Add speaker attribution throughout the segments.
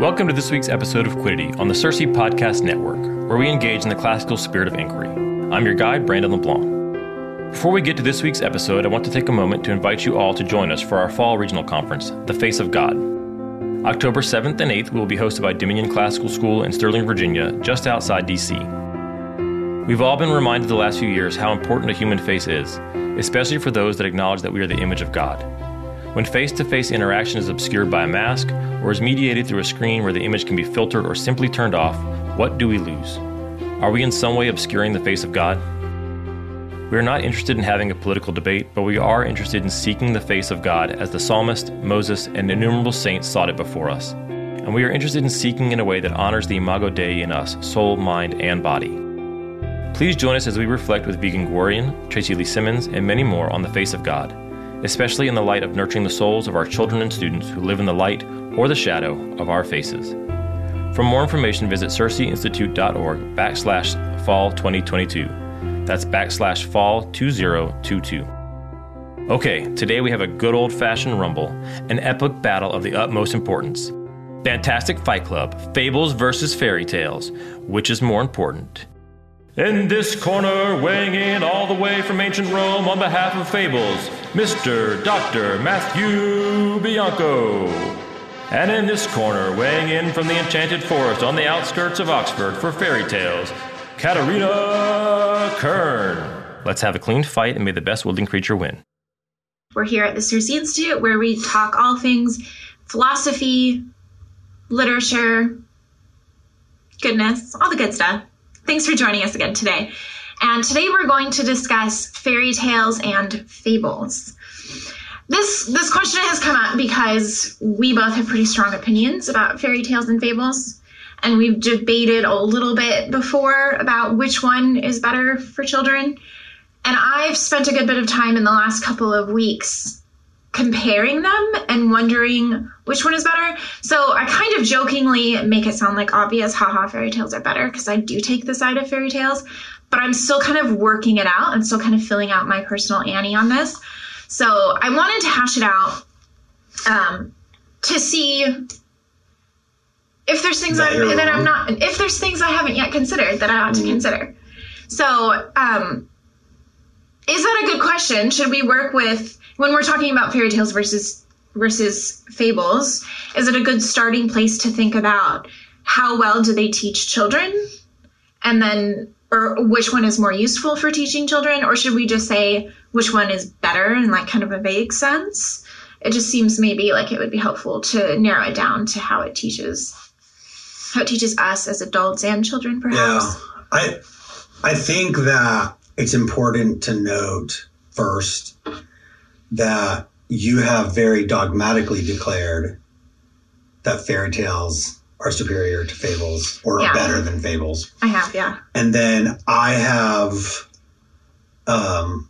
Speaker 1: Welcome to this week's episode of Quiddity on the Circe Podcast Network, where we engage in the classical spirit of inquiry. I'm your guide, Brandon LeBlanc. Before we get to this week's episode, I want to take a moment to invite you all to join us for our fall regional conference, The Face of God. October 7th and 8th will be hosted by Dominion Classical School in Sterling, Virginia, just outside D.C. We've all been reminded the last few years how important a human face is, especially for those that acknowledge that we are the image of God. When face to face interaction is obscured by a mask or is mediated through a screen where the image can be filtered or simply turned off, what do we lose? Are we in some way obscuring the face of God? We are not interested in having a political debate, but we are interested in seeking the face of God as the psalmist, Moses, and innumerable saints sought it before us. And we are interested in seeking in a way that honors the imago Dei in us, soul, mind, and body. Please join us as we reflect with Vigen Guroian, Tracy Lee Simmons, and many more on the face of God especially in the light of nurturing the souls of our children and students who live in the light or the shadow of our faces. For more information, visit CirceInstitute.org backslash fall 2022. That's backslash fall 2022. Okay, today we have a good old fashioned rumble, an epic battle of the utmost importance. Fantastic Fight Club, Fables versus Fairy Tales. Which is more important? In this corner, weighing in all the way from ancient Rome on behalf of Fables, Mr. Dr. Matthew Bianco. And in this corner, weighing in from the enchanted forest on the outskirts of Oxford for fairy tales, Katerina Kern. Let's have a clean fight and may the best wielding creature win.
Speaker 2: We're here at the Circe Institute where we talk all things philosophy, literature, goodness, all the good stuff. Thanks for joining us again today. And today we're going to discuss fairy tales and fables. This this question has come up because we both have pretty strong opinions about fairy tales and fables, and we've debated a little bit before about which one is better for children. And I've spent a good bit of time in the last couple of weeks comparing them and wondering which one is better. So I kind of jokingly make it sound like obvious, haha, fairy tales are better because I do take the side of fairy tales, but I'm still kind of working it out. I'm still kind of filling out my personal Annie on this. So I wanted to hash it out um, to see if there's things that, I, that I'm not, if there's things I haven't yet considered that I ought to mm-hmm. consider. So, um, is that a good question? Should we work with when we're talking about fairy tales versus versus fables? Is it a good starting place to think about how well do they teach children, and then or which one is more useful for teaching children, or should we just say which one is better in like kind of a vague sense? It just seems maybe like it would be helpful to narrow it down to how it teaches how it teaches us as adults and children perhaps.
Speaker 3: Yeah. I I think that it's important to note first that you have very dogmatically declared that fairy tales are superior to fables or yeah. better than fables.
Speaker 2: I have, yeah.
Speaker 3: And then I have um,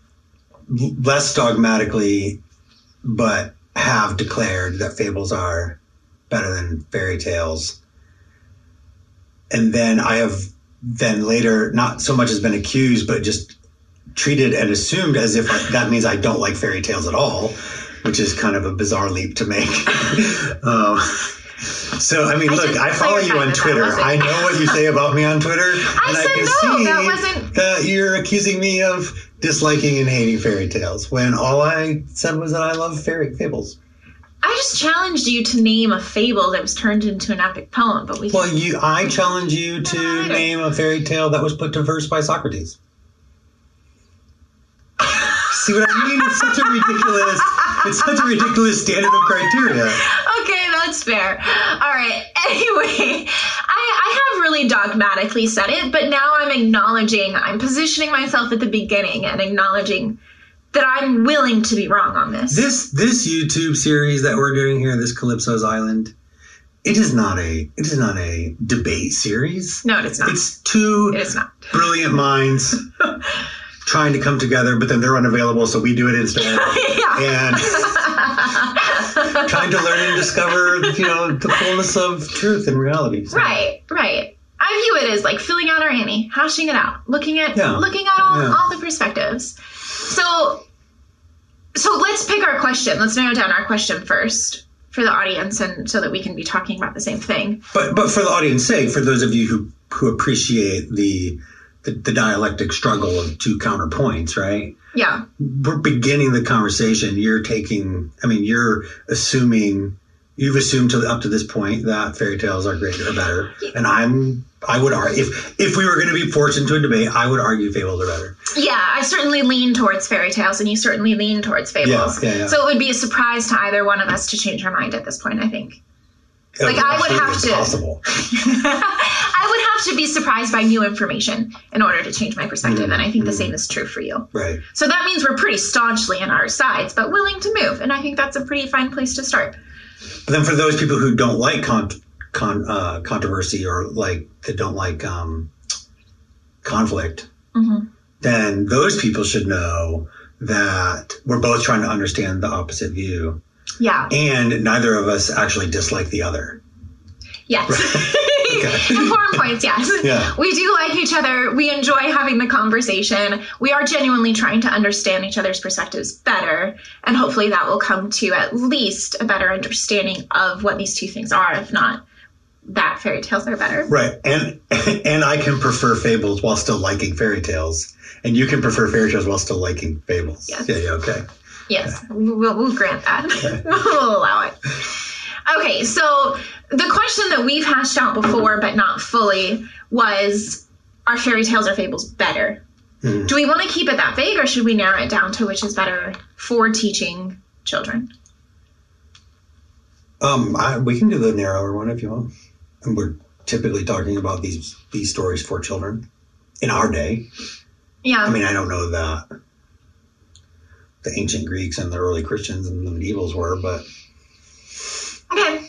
Speaker 3: less dogmatically, but have declared that fables are better than fairy tales. And then I have then later not so much has been accused, but just treated and assumed as if that means I don't like fairy tales at all, which is kind of a bizarre leap to make. um, so I mean, I look, I follow you on Twitter. I know what you say about me on Twitter,
Speaker 2: I and I can no, see that,
Speaker 3: you're accusing me of disliking and hating fairy tales when all I said was that I love fairy fables.
Speaker 2: I just challenged you to name a fable that was turned into an epic poem, but we.
Speaker 3: Well, you, I challenge you to name a fairy tale that was put to verse by Socrates. See what I mean? It's such a ridiculous. it's such a ridiculous standard of criteria.
Speaker 2: Okay, that's fair. All right. Anyway, I, I have really dogmatically said it, but now I'm acknowledging. I'm positioning myself at the beginning and acknowledging that I'm willing to be wrong on this.
Speaker 3: This this YouTube series that we're doing here, this Calypso's Island, it is not a it is not a debate series.
Speaker 2: No, it's not.
Speaker 3: It's two
Speaker 2: it is not.
Speaker 3: brilliant minds trying to come together, but then they're unavailable, so we do it instead. and trying to learn and discover, you know, the fullness of truth and reality.
Speaker 2: So. Right, right. I view it as like filling out our Annie, hashing it out, looking at yeah. looking at all, yeah. all the perspectives. So so let's pick our question. Let's narrow down our question first. for the audience and so that we can be talking about the same thing.
Speaker 3: But but for the audience sake, for those of you who who appreciate the the, the dialectic struggle of two counterpoints, right?
Speaker 2: Yeah.
Speaker 3: We're beginning the conversation. You're taking, I mean, you're assuming you've assumed to up to this point that fairy tales are greater or better, and I'm I would argue if if we were going to be forced into a debate, I would argue fables are better.
Speaker 2: Yeah, I certainly lean towards fairy tales, and you certainly lean towards fables.
Speaker 3: Yeah, yeah, yeah.
Speaker 2: So it would be a surprise to either one of us to change our mind at this point. I think. Oh, like, I would have to-
Speaker 3: Possible.
Speaker 2: I would have to be surprised by new information in order to change my perspective,
Speaker 3: Mm-hmm.
Speaker 2: and I think the same is true for you.
Speaker 3: Right.
Speaker 2: So that means we're pretty staunchly in our sides, but willing to move, and I think that's a pretty fine place to start.
Speaker 3: But then for those people who don't like con- con- uh, controversy or like that don't like um, conflict,
Speaker 2: Mhm.
Speaker 3: then those people should know that we're both trying to understand the opposite view,
Speaker 2: Yeah.
Speaker 3: and neither of us actually dislike the other.
Speaker 2: Yes.
Speaker 3: Okay.
Speaker 2: Important points, yes.
Speaker 3: Yeah.
Speaker 2: We do like each other. We enjoy having the conversation. We are genuinely trying to understand each other's perspectives better. And hopefully that will come to at least a better understanding of what these two things are, if not that fairy tales are better.
Speaker 3: Right, and and I can prefer fables while still liking fairy tales, and you can prefer fairy tales while still liking fables.
Speaker 2: Yes.
Speaker 3: Yeah, yeah, okay.
Speaker 2: Yes, we'll, we'll grant that. we'll allow it. Okay, so the question that we've hashed out before, but not fully, was are fairy tales or fables better?
Speaker 3: Mhm.
Speaker 2: Do we want to keep it that vague, or should we narrow it down to which is better for teaching children?
Speaker 3: Um, I, we can do the narrower one if you want. And we're typically talking about these these stories for children in our day.
Speaker 2: Yeah.
Speaker 3: I mean, I don't know that the ancient Greeks and the early Christians and the medievals were, but
Speaker 2: okay.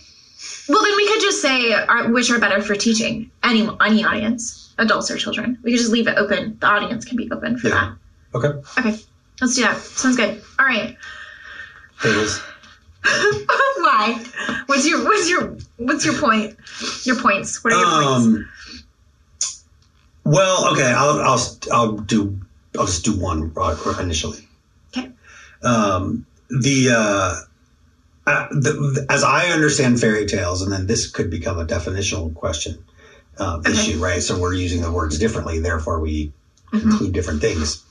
Speaker 2: Well, then we could just say are, which are better for teaching any any audience, adults or children. We could just leave it open. The audience can be open for
Speaker 3: Yeah. okay.
Speaker 2: that. Okay, let's do that. Sounds good. All right.
Speaker 3: Fables.
Speaker 2: Why? What's your what's your what's your point? Your points. What are your points?
Speaker 3: Um. Well, okay. I'll I'll I'll do I'll just do one uh, initially.
Speaker 2: Okay.
Speaker 3: Um. The uh. Uh, the, as I understand fairy tales, and then this could become a definitional question uh,
Speaker 2: Okay.
Speaker 3: issue, right? So we're using the words differently, therefore we include different things.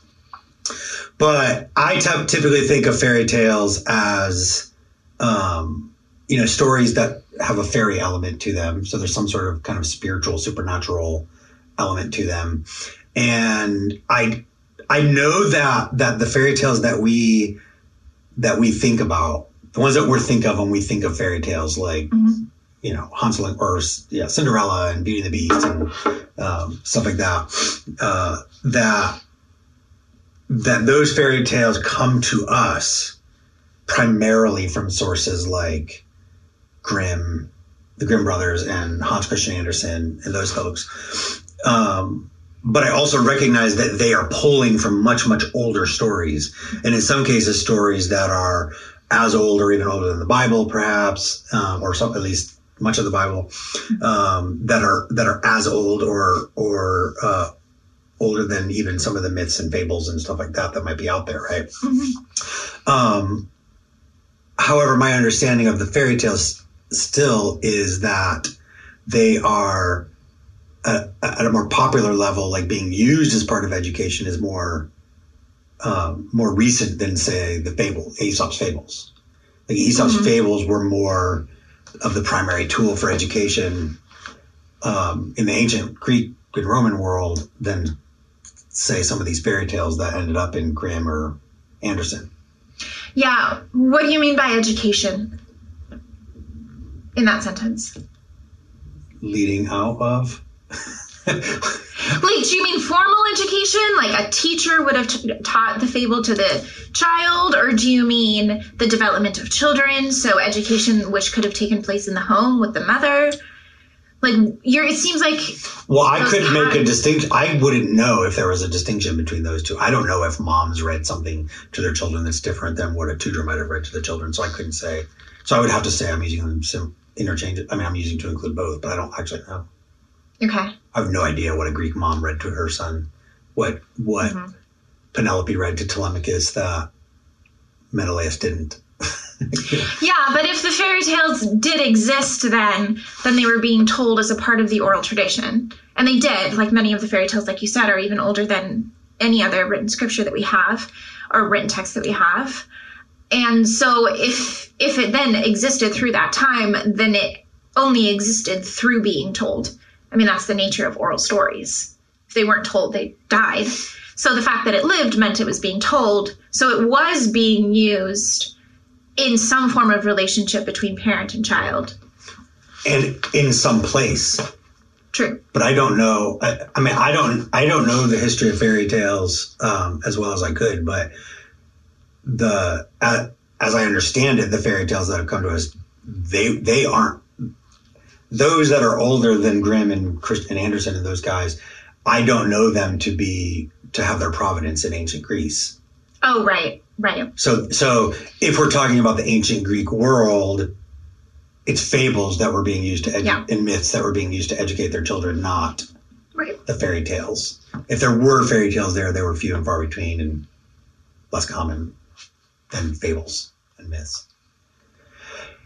Speaker 3: But I t- typically think of fairy tales as, um, you know, stories that have a fairy element to them. So there's some sort of kind of spiritual, supernatural element to them. And I, I know that that the fairy tales that we that we think about, the ones that we think of when we think of fairy tales, like
Speaker 2: Mhm.
Speaker 3: you know Hansel and or yeah Cinderella and Beauty and the Beast and um, stuff like that, uh, that that those fairy tales come to us primarily from sources like Grimm, the Grimm brothers, and Hans Christian Andersen and those folks. Um, but I also recognize that they are pulling from much, much older stories, and in some cases, stories that are as old or even older than the Bible, perhaps, um, or some at least much of the Bible um, that are that are as old or or uh, older than even some of the myths and fables and stuff like that that might be out there, right?
Speaker 2: Mhm.
Speaker 3: Um, however, my understanding of the fairy tales still is that they are uh, at a more popular level, like being used as part of education, is more um, more recent than say the fable Aesop's fables. Like Aesop's
Speaker 2: Mhm.
Speaker 3: fables were more of the primary tool for education um, in the ancient Greek and Roman world than say some of these fairy tales that ended up in Grimm or Andersen.
Speaker 2: Yeah. What do you mean by education? In that sentence.
Speaker 3: leading out of.
Speaker 2: Like, do you mean formal education? Like a teacher would have t- taught the fable to the child? Or do you mean the development of children? So, education which could have taken place in the home with the mother? Like, you're, it seems like,
Speaker 3: well, I
Speaker 2: Those
Speaker 3: could make a distinction. I wouldn't know if there was a distinction between those two. I don't know if moms read something to their children that's different than what a tutor might have read to the children. So I couldn't say. So I would have to say I'm using them interchange. I mean, I'm using to include both, but I don't actually know.
Speaker 2: Okay.
Speaker 3: I have no idea what a Greek mom read to her son. What what
Speaker 2: Mhm.
Speaker 3: Penelope read to Telemachus that Menelaus didn't.
Speaker 2: Yeah, but if the fairy tales did exist then, then they were being told as a part of the oral tradition. And they did, like many of the fairy tales, like you said, are even older than any other written scripture that we have or written text that we have. And so if if it then existed through that time, then it only existed through being told. I mean, that's the nature of oral stories. If they weren't told, they died. So the fact that it lived meant it was being told. So it was being used in some form of relationship between parent and child.
Speaker 3: and in some place.
Speaker 2: True.
Speaker 3: But I don't know. I, I mean, I don't. I don't know the history of fairy tales um, as well as I could. But the uh, as I understand it, the fairy tales that have come to us, they they aren't those that are older than Grimm and Christian Andersen and those guys. I don't know them to be to have their providence in ancient Greece.
Speaker 2: Oh, right, right.
Speaker 3: So, so if we're talking about the ancient Greek world, it's fables that were being used to edu-
Speaker 2: Yeah.
Speaker 3: and myths that were being used to educate their children, not
Speaker 2: Right.
Speaker 3: the fairy tales. If there were fairy tales there, they were few and far between and less common than fables and myths.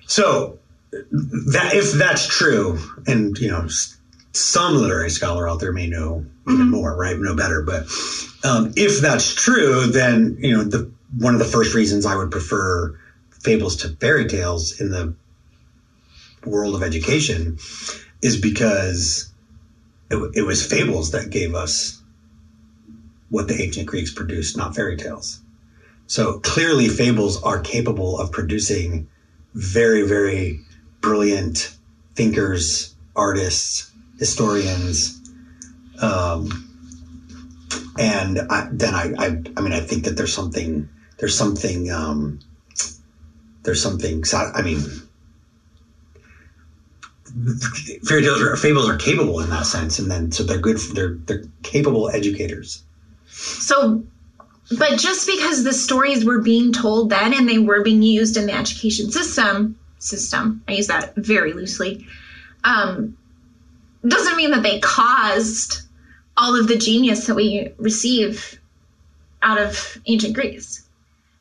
Speaker 3: So that if that's true, and you know, some literary scholar out there may know even more, right? Know better, but um, if that's true, then you know the one of the first reasons I would prefer fables to fairy tales in the world of education is because it, it was fables that gave us what the ancient Greeks produced, not fairy tales. So clearly, fables are capable of producing very, very brilliant thinkers, artists, historians. Um, and I, then I, I, I mean, I think that there's something, there's something, um, there's something, I mean, fairy tales or fables are capable in that sense. And then, so they're good, they're, they're capable educators.
Speaker 2: So, but just because the stories were being told then and they were being used in the education system, system, I use that very loosely, um, doesn't mean that they caused all of the genius that we receive out of ancient Greece.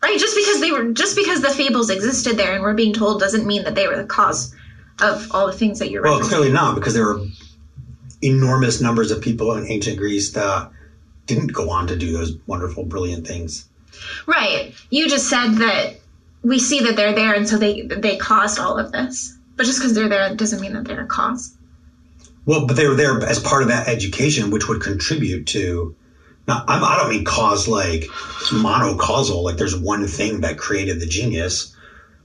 Speaker 2: Right? Just because they were, just because the fables existed there and were being told doesn't mean that they were the cause of all the things that you're
Speaker 3: Well, clearly not, because there were enormous numbers of people in ancient Greece that didn't go on to do those wonderful, brilliant things.
Speaker 2: Right. You just said that we see that they're there, and so they they caused all of this. But just because they're there doesn't mean that they're a cause.
Speaker 3: Well, but they were there as part of that education, which would contribute to. Not, I'm, I don't mean cause like monocausal, like there's one thing that created the genius,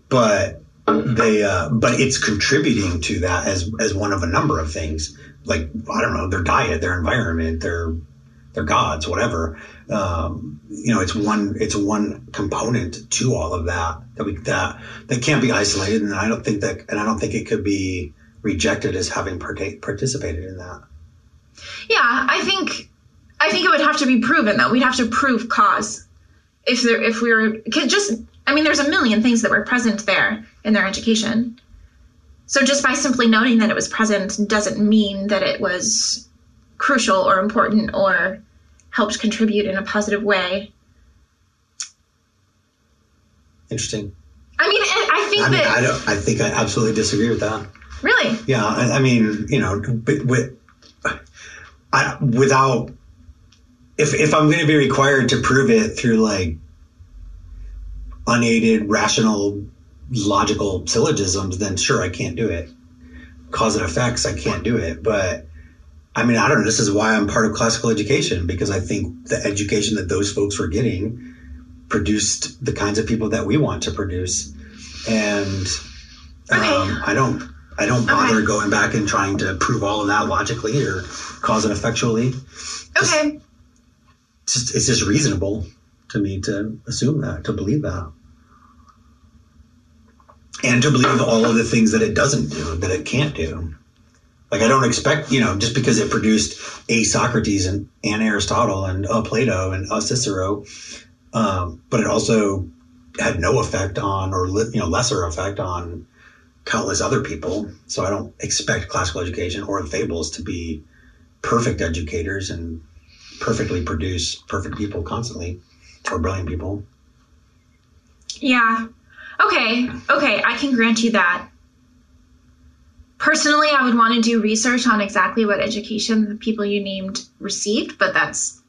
Speaker 3: but they, uh, but it's contributing to that as as one of a number of things. Like I don't know, their diet, their environment, their their gods, whatever. Um, you know, it's one it's one component to all of that that we that that can't be isolated, and I don't think that, and I don't think it could be rejected as having parta- participated in that.
Speaker 2: Yeah, I think I think it would have to be proven though. We'd have to prove cause if there if we were just I mean there's a million things that were present there in their education. So just by simply noting that it was present doesn't mean that it was crucial or important or helped contribute in a positive way.
Speaker 3: Interesting.
Speaker 2: I mean, I I think
Speaker 3: I mean,
Speaker 2: that
Speaker 3: I don't. I think I absolutely disagree with that.
Speaker 2: really,
Speaker 3: Yeah, I, I mean, you know, with I without if if I'm going to be required to prove it through like unaided, rational, logical syllogisms, then sure, I can't do it. Cause and effects, I can't do it. But I mean, I don't know. This is why I'm part of classical education because I think the education that those folks were getting produced the kinds of people that we want to produce, and
Speaker 2: Okay.
Speaker 3: um, I don't. I don't bother
Speaker 2: Okay.
Speaker 3: going back and trying to prove all of that logically or cause and effectually.
Speaker 2: okay.
Speaker 3: Just, it's just reasonable to me to assume that, to believe that. And to believe all of the things that it doesn't do, that it can't do. Like, I don't expect, you know, just because it produced a Socrates and, and Aristotle and a Plato and a Cicero, um, but it also had no effect on, or, you know, lesser effect on countless other people. So I don't expect classical education or the fables to be perfect educators and perfectly produce perfect people constantly or brilliant people.
Speaker 2: Yeah. Okay, okay, I can grant you that. Personally, I would want to do research on exactly what education the people you named received, but that's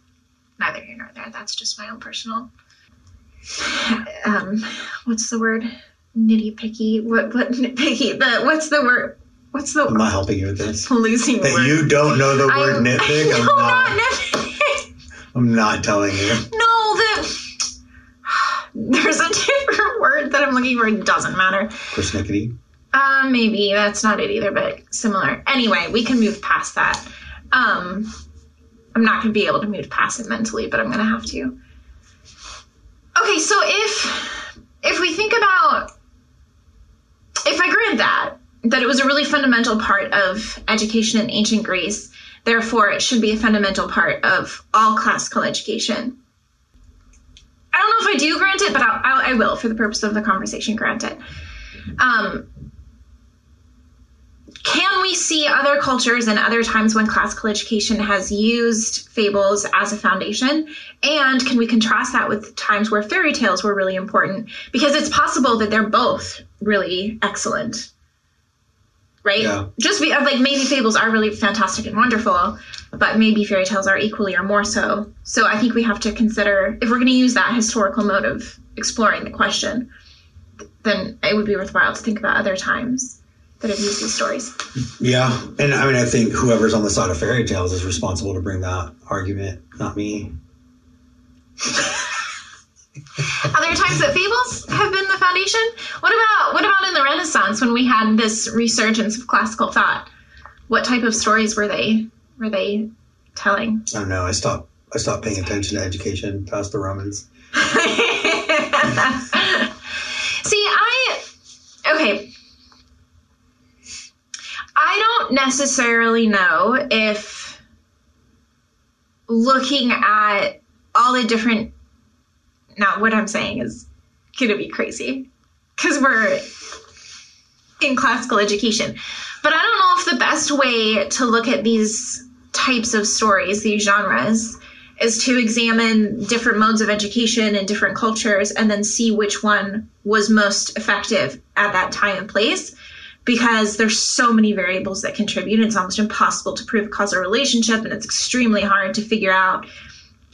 Speaker 2: neither here nor there. That's just my own personal. Um, what's the word? Nitty picky. What? What nitpicky? The what's the word? What's the
Speaker 3: I'm not helping you with this.
Speaker 2: losing
Speaker 3: That
Speaker 2: word?
Speaker 3: you don't know the word
Speaker 2: I'm-
Speaker 3: nitpick. I'm
Speaker 2: no,
Speaker 3: not.
Speaker 2: not nitpick.
Speaker 3: I'm not telling you.
Speaker 2: No, the there's a different word that I'm looking for. It doesn't matter.
Speaker 3: Persnickety.
Speaker 2: Um, maybe that's not it either, but similar. Anyway, we can move past that. Um, I'm not going to be able to move past it mentally, but I'm going to have to. Okay, so if if we think about if I grant that that it was a really fundamental part of education in ancient Greece, therefore it should be a fundamental part of all classical education. I don't know if I do grant it, but I'll, I'll, I will, for the purpose of the conversation, grant it. Um, can we see other cultures and other times when classical education has used fables as a foundation? And can we contrast that with times where fairy tales were really important? Because it's possible that they're both really excellent. Right?
Speaker 3: Yeah.
Speaker 2: Just be, like maybe fables are really fantastic and wonderful, but maybe fairy tales are equally or more so. So I think we have to consider if we're going to use that historical mode of exploring the question, then it would be worthwhile to think about other times that have used these stories.
Speaker 3: Yeah, and I mean, I think whoever's on the side of fairy tales is responsible to bring that argument, not me.
Speaker 2: Other times that fables have been the foundation. What about what about in the Renaissance when we had this resurgence of classical thought? What type of stories were they were they telling?
Speaker 3: I don't know. I stopped. I stopped paying attention to education past the Romans.
Speaker 2: See, I okay. Necessarily know if looking at all the different now what I'm saying is gonna be crazy because we're in classical education. But I don't know if the best way to look at these types of stories, these genres, is to examine different modes of education in different cultures and then see which one was most effective at that time and place because there's so many variables that contribute. It's almost impossible to prove a causal relationship and it's extremely hard to figure out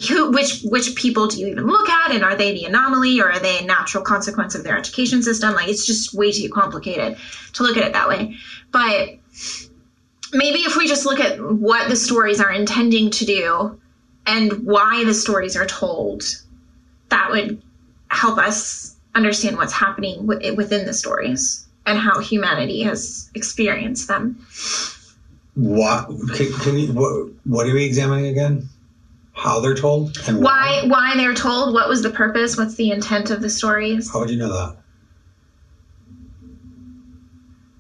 Speaker 2: who which which people do you even look at and are they the anomaly or are they a natural consequence of their education system? Like it's just way too complicated to look at it that way. But maybe if we just look at what the stories are intending to do and why the stories are told, that would help us understand what's happening wi- within the stories and how humanity has experienced them.
Speaker 3: What can, can you? What, what are we examining again? How they're told and
Speaker 2: Why why they're told, what was the purpose, what's the intent of the stories,
Speaker 3: How would you know that?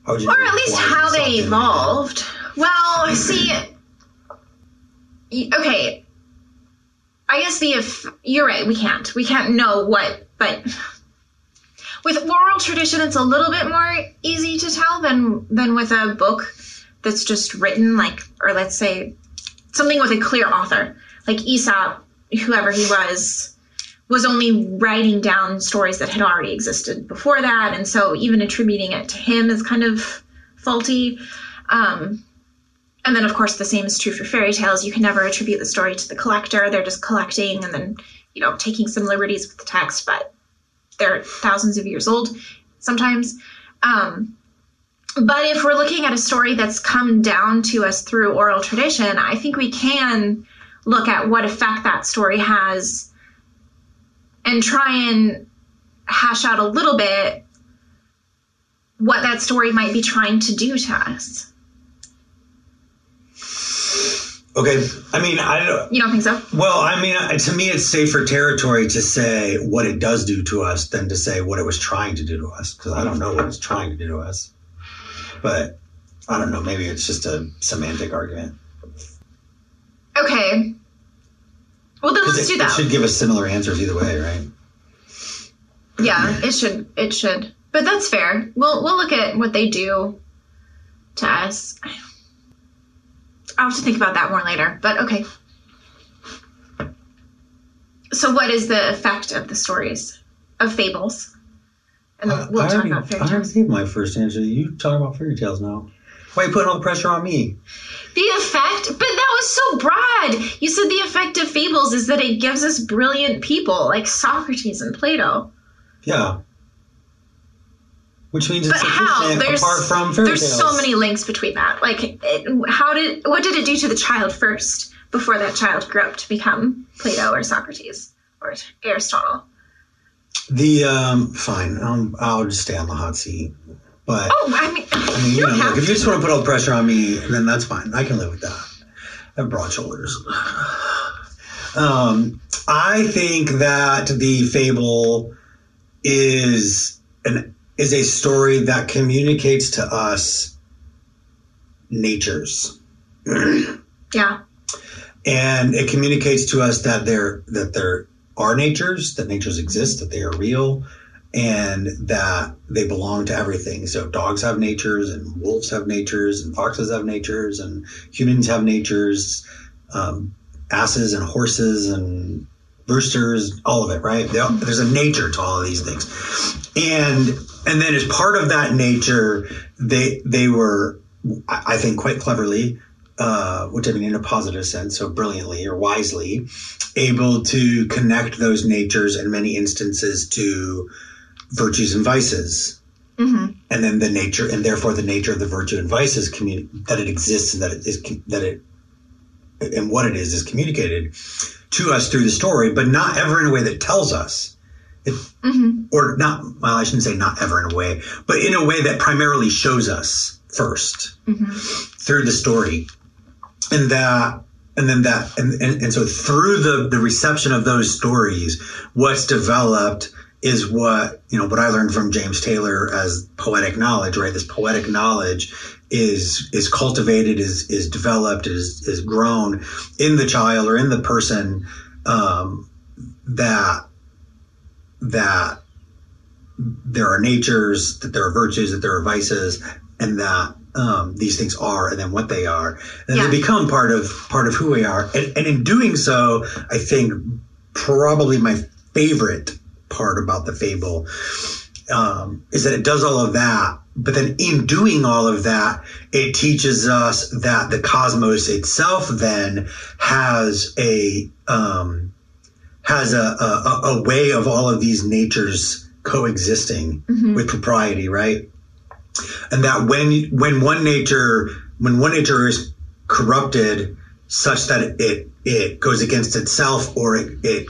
Speaker 3: How would you?
Speaker 2: or at least how they evolved. Well, see, okay. I guess the if you're right, we can't. We can't know what, but with oral tradition, it's a little bit more easy to tell than than with a book that's just written, like, or let's say something with a clear author, like Aesop, whoever he was, was only writing down stories that had already existed before that, and so even attributing it to him is kind of faulty. Um, and then, of course, the same is true for fairy tales. You can never attribute the story to the collector. They're just collecting and then, you know, taking some liberties with the text, but they're thousands of years old sometimes. Um, but if we're looking at a story that's come down to us through oral tradition, I think we can look at what effect that story has and try and hash out a little bit what that story might be trying to do to us.
Speaker 3: Okay, I mean, I don't.
Speaker 2: You don't think so?
Speaker 3: Well, I mean, uh, to me, it's safer territory to say what it does do to us than to say what it was trying to do to us because I don't know what it's trying to do to us. But I don't know. Maybe it's just a semantic argument.
Speaker 2: Okay. Well, then let's
Speaker 3: it,
Speaker 2: do that.
Speaker 3: it should give us similar answers either way, right?
Speaker 2: Yeah, it should. It should. But that's fair. We'll we'll look at what they do to us. I'll have to think about that more later. But okay. So, what is the effect of the stories of fables and then we'll
Speaker 3: I,
Speaker 2: talk
Speaker 3: already,
Speaker 2: about fairy
Speaker 3: I already gave my first answer. You talk about fairy tales now. Why are you putting all the pressure on me?
Speaker 2: The effect, but that was so broad. You said the effect of fables is that it gives us brilliant people like Socrates and Plato.
Speaker 3: Yeah. Which means
Speaker 2: But how? There's
Speaker 3: apart from fairy
Speaker 2: there's
Speaker 3: tales.
Speaker 2: so many links between that. Like, it, how did what did it do to the child first before that child grew up to become Plato or Socrates or Aristotle?
Speaker 3: The um, fine. Um, I'll just stay on the hot seat. But
Speaker 2: Oh, I mean,
Speaker 3: I mean,
Speaker 2: you
Speaker 3: you know, look, if you just want to put all the pressure on me, then that's fine. I can live with that. I have broad shoulders. Um, I think that the fable is an is a story that communicates to us natures,
Speaker 2: yeah,
Speaker 3: and it communicates to us that there that there are natures, that natures exist, that they are real, and that they belong to everything. So dogs have natures, and wolves have natures, and foxes have natures, and humans have natures, um, asses and horses and roosters, all of it, right? All- There's a nature to all of these things, and and then as part of that nature, they they were, I think, quite cleverly. Uh, which I mean in a positive sense, so brilliantly or wisely, able to connect those natures in many instances to virtues and vices
Speaker 2: hmm
Speaker 3: and then the nature and therefore the nature of the virtue and vices commun- that it exists and that it is that it and what it is is communicated to us through the story but not ever in a way that tells us
Speaker 2: hmm
Speaker 3: or not well i shouldn't say not ever in a way but in a way that primarily shows us first
Speaker 2: hmm
Speaker 3: through the story. And that and then that and, and, and so through the the reception of those stories what's developed is what you know what i learned from james taylor as poetic knowledge right? This poetic knowledge is is cultivated is is developed is is grown in the child or in the person um, that that there are natures that there are virtues that there are vices and that um, these things are and then what they are. And
Speaker 2: Yeah.
Speaker 3: they become part of part of who we are. And, and in doing so i think probably my favorite part about the fable um, is that it does all of that. But then in doing all of that it teaches us that the cosmos itself then has a um, has a, a, a- way of all of these natures coexisting
Speaker 2: hmm
Speaker 3: with propriety, right? And that when when one nature when one nature is corrupted such that it it goes against itself or it, it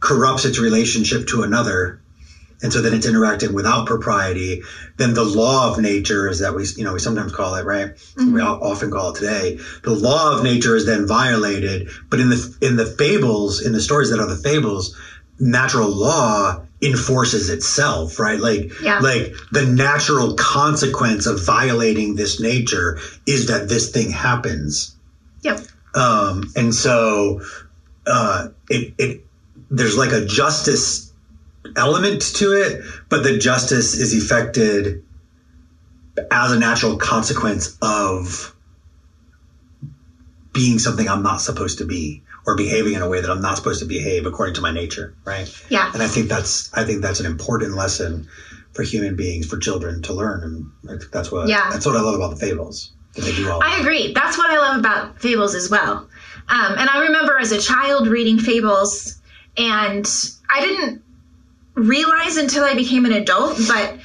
Speaker 3: corrupts its relationship to another, and so then it's interacting without propriety, then the law of nature is that we you know we sometimes call it right. We often call it today. The law of nature is then violated, but in the in the fables, in the stories that are the fables, natural law enforces itself, right? Like
Speaker 2: Yeah.
Speaker 3: like the natural consequence of violating this nature is that this thing happens.
Speaker 2: Yep.
Speaker 3: Um, and so uh, it it there's like a justice element to it, but the justice is effected as a natural consequence of being something I'm not supposed to be or behaving in a way that I'm not supposed to behave according to my nature, right?
Speaker 2: Yeah.
Speaker 3: And I think that's I think that's an important lesson for human beings, for children to learn, and that's what
Speaker 2: Yeah.
Speaker 3: that's what I love about the fables. That they do all.
Speaker 2: I agree. That's what I love about fables as well. Um, and I remember as a child reading fables, and I didn't realize until I became an adult, but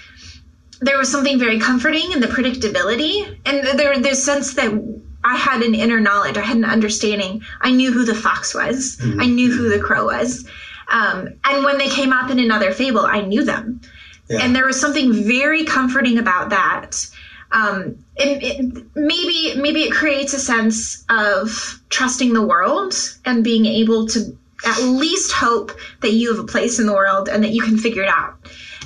Speaker 2: there was something very comforting in the predictability, and there this sense that I had an inner knowledge. I had an understanding. I knew who the fox was. I knew who the crow was. Um, and when they came up in another fable, I knew them.
Speaker 3: Yeah.
Speaker 2: And there was something very comforting about that. Um, it, it, maybe maybe it creates a sense of trusting the world and being able to at least hope that you have a place in the world and that you can figure it out.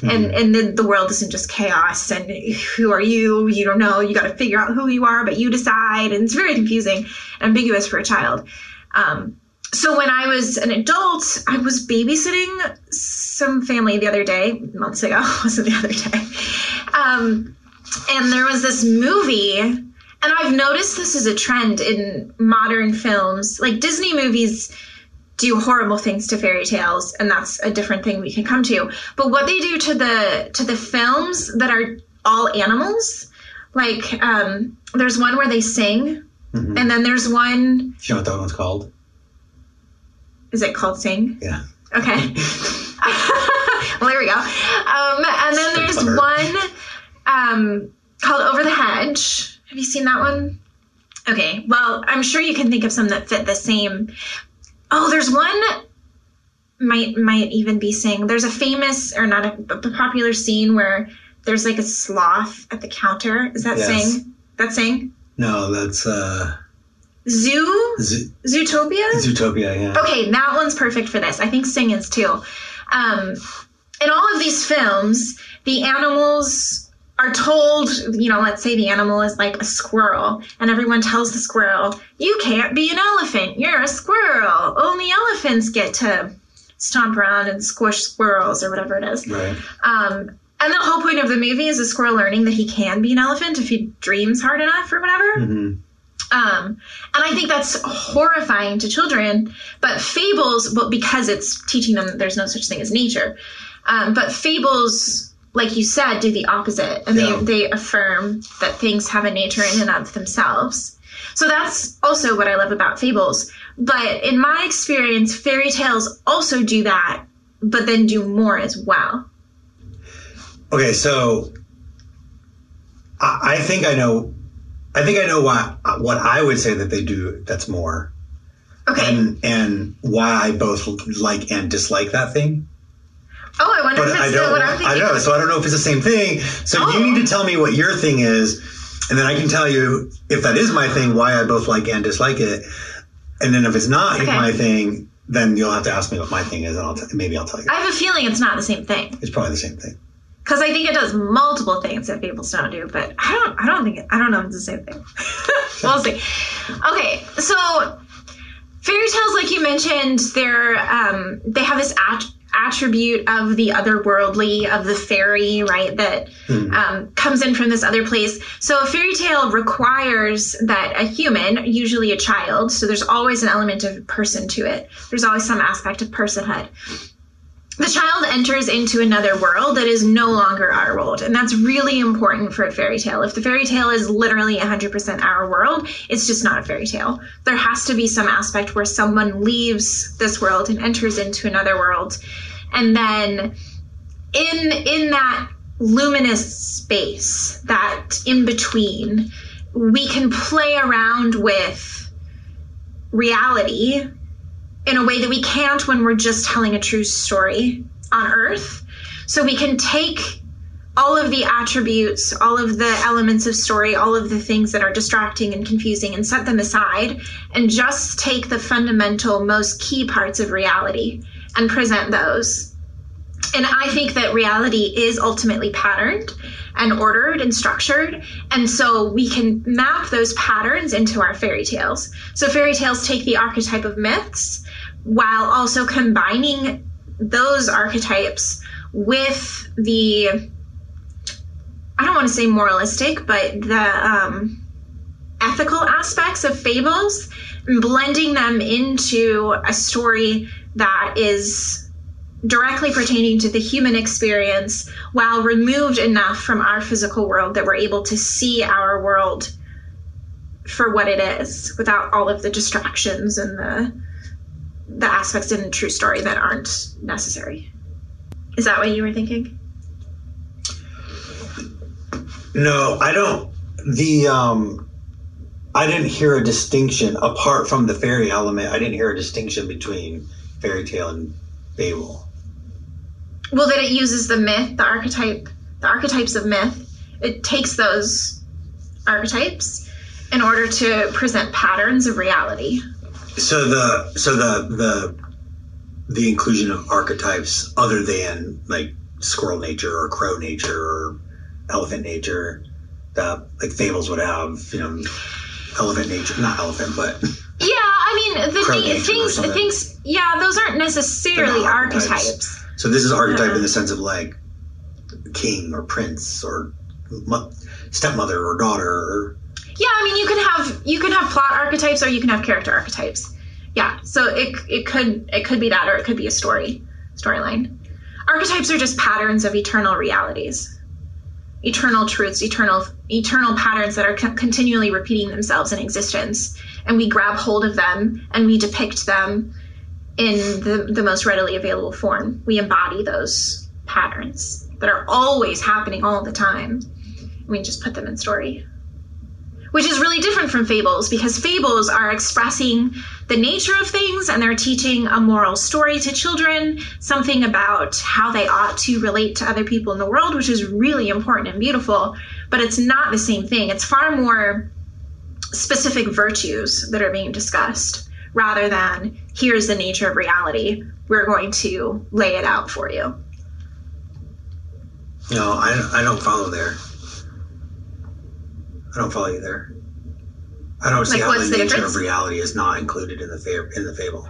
Speaker 2: And and then the world isn't just chaos and who are you? You don't know. You got to figure out who you are, but you decide, and it's very confusing, ambiguous for a child. Um, so when I was an adult, I was babysitting some family the other day, months ago, wasn't the other day. Um, and there was this movie, and I've noticed this is a trend in modern films. Like Disney movies do horrible things to fairy tales and that's a different thing we can come to. But what they do to the to the films that are all animals like um there's one where they sing
Speaker 3: Mhm.
Speaker 2: and then there's one
Speaker 3: Do you know what that one's called?
Speaker 2: is it called sing?
Speaker 3: Yeah.
Speaker 2: okay. Well there we go. Um and then there's one um called over the hedge. Have you seen that one? Okay. Well i'm sure you can think of some that fit the same oh there's one might might even be saying there's a famous or not a, the popular scene where there's like a sloth at the counter is that
Speaker 3: Yes.
Speaker 2: saying that's saying
Speaker 3: No, that's uh,
Speaker 2: zoo zootopia
Speaker 3: Zootopia. Yeah.
Speaker 2: Okay, that one's perfect for this. I think Sing is too. Um, in all of these films, the animals are told, you know, let's say the animal is like a squirrel, and everyone tells the squirrel, You can't be an elephant. You're a squirrel. Only elephants get to stomp around and squish squirrels or whatever it is.
Speaker 3: Right.
Speaker 2: Um, and the whole point of the movie is a squirrel learning that he can be an elephant if he dreams hard enough or whatever.
Speaker 3: hmm
Speaker 2: Um, and I think that's horrifying to children. But fables, well, because it's teaching them that there's no such thing as nature. Um, but fables, like you said, do the opposite, and
Speaker 3: Yeah.
Speaker 2: they they affirm that things have a nature in and of themselves. So that's also what I love about fables. But in my experience, fairy tales also do that, but then do more as well.
Speaker 3: Okay, so I, I think I know. I think I know what what I would say that they do. That's more,
Speaker 2: Okay.
Speaker 3: and and why I both like and dislike that thing.
Speaker 2: Oh, I wonder
Speaker 3: But
Speaker 2: if it's
Speaker 3: I don't.
Speaker 2: what I'm
Speaker 3: I know. So I don't know if it's the same thing. So
Speaker 2: Oh.
Speaker 3: you need to tell me what your thing is, and then I can tell you if that is my thing, why I both like and dislike it. And then if it's not
Speaker 2: Okay.
Speaker 3: my thing, then you'll have to ask me what my thing is, and I'll t- maybe I'll tell you.
Speaker 2: I have a feeling it's not the same thing.
Speaker 3: It's probably the same thing.
Speaker 2: because I think it does multiple things that fables don't do, but I don't. I don't think. It, I don't know if it's the same thing. we'll see. Okay, so fairy tales, like you mentioned, they're um, they have this at- attribute of the otherworldly, of the fairy, right? That
Speaker 3: Hmm.
Speaker 2: um, comes in from this other place. So a fairy tale requires that a human, usually a child, so there's always an element of person to it. There's always some aspect of personhood the child enters into another world that is no longer our world and that's really important for a fairy tale if the fairy tale is literally 100% our world it's just not a fairy tale there has to be some aspect where someone leaves this world and enters into another world and then in in that luminous space that in between we can play around with reality in a way that we can't when we're just telling a true story on earth. So we can take all of the attributes, all of the elements of story, all of the things that are distracting and confusing and set them aside and just take the fundamental, most key parts of reality and present those. And I think that reality is ultimately patterned and ordered and structured. And so we can map those patterns into our fairy tales. So fairy tales take the archetype of myths while also combining those archetypes with the I don't want to say moralistic, but the um, ethical aspects of fables, and blending them into a story that is directly pertaining to the human experience while removed enough from our physical world that we're able to see our world for what it is without all of the distractions and the the aspects in a true story that aren't necessary. Is that what you were thinking?
Speaker 3: No, I don't. The um, I didn't hear a distinction apart from the fairy element. I didn't hear a distinction between fairy tale and fable.
Speaker 2: Well, that it uses the myth, the archetype, the archetypes of myth. It takes those archetypes in order to present patterns of reality.
Speaker 3: So the so the the the inclusion of archetypes other than like squirrel nature or crow nature or elephant nature that like fables would have, you know, elephant nature, not elephant, but
Speaker 2: Yeah, I mean the thing, things, things. Yeah, those aren't necessarily
Speaker 3: archetypes.
Speaker 2: archetypes.
Speaker 3: so this is archetype
Speaker 2: Yeah.
Speaker 3: in the sense of like king or prince or mo- stepmother or daughter or
Speaker 2: Yeah, I mean you can have you can have plot archetypes or you can have character archetypes. Yeah, so it it could it could be that, or it could be a story storyline. Archetypes are just patterns of eternal realities, eternal truths, eternal eternal patterns that are co- continually repeating themselves in existence, and we grab hold of them and we depict them in the, the most readily available form. We embody those patterns that are always happening all the time. We just put them in story which is really different from fables because fables are expressing the nature of things and they're teaching a moral story to children, something about how they ought to relate to other people in the world, which is really important and beautiful, but it's not the same thing. It's far more specific virtues that are being discussed rather than here's the nature of reality. We're going to lay it out for you.
Speaker 3: No, I, I don't follow there. I don't follow you there. I don't see
Speaker 2: Like,
Speaker 3: how the
Speaker 2: the
Speaker 3: nature
Speaker 2: difference?
Speaker 3: of reality is not included in the fa- in the fable.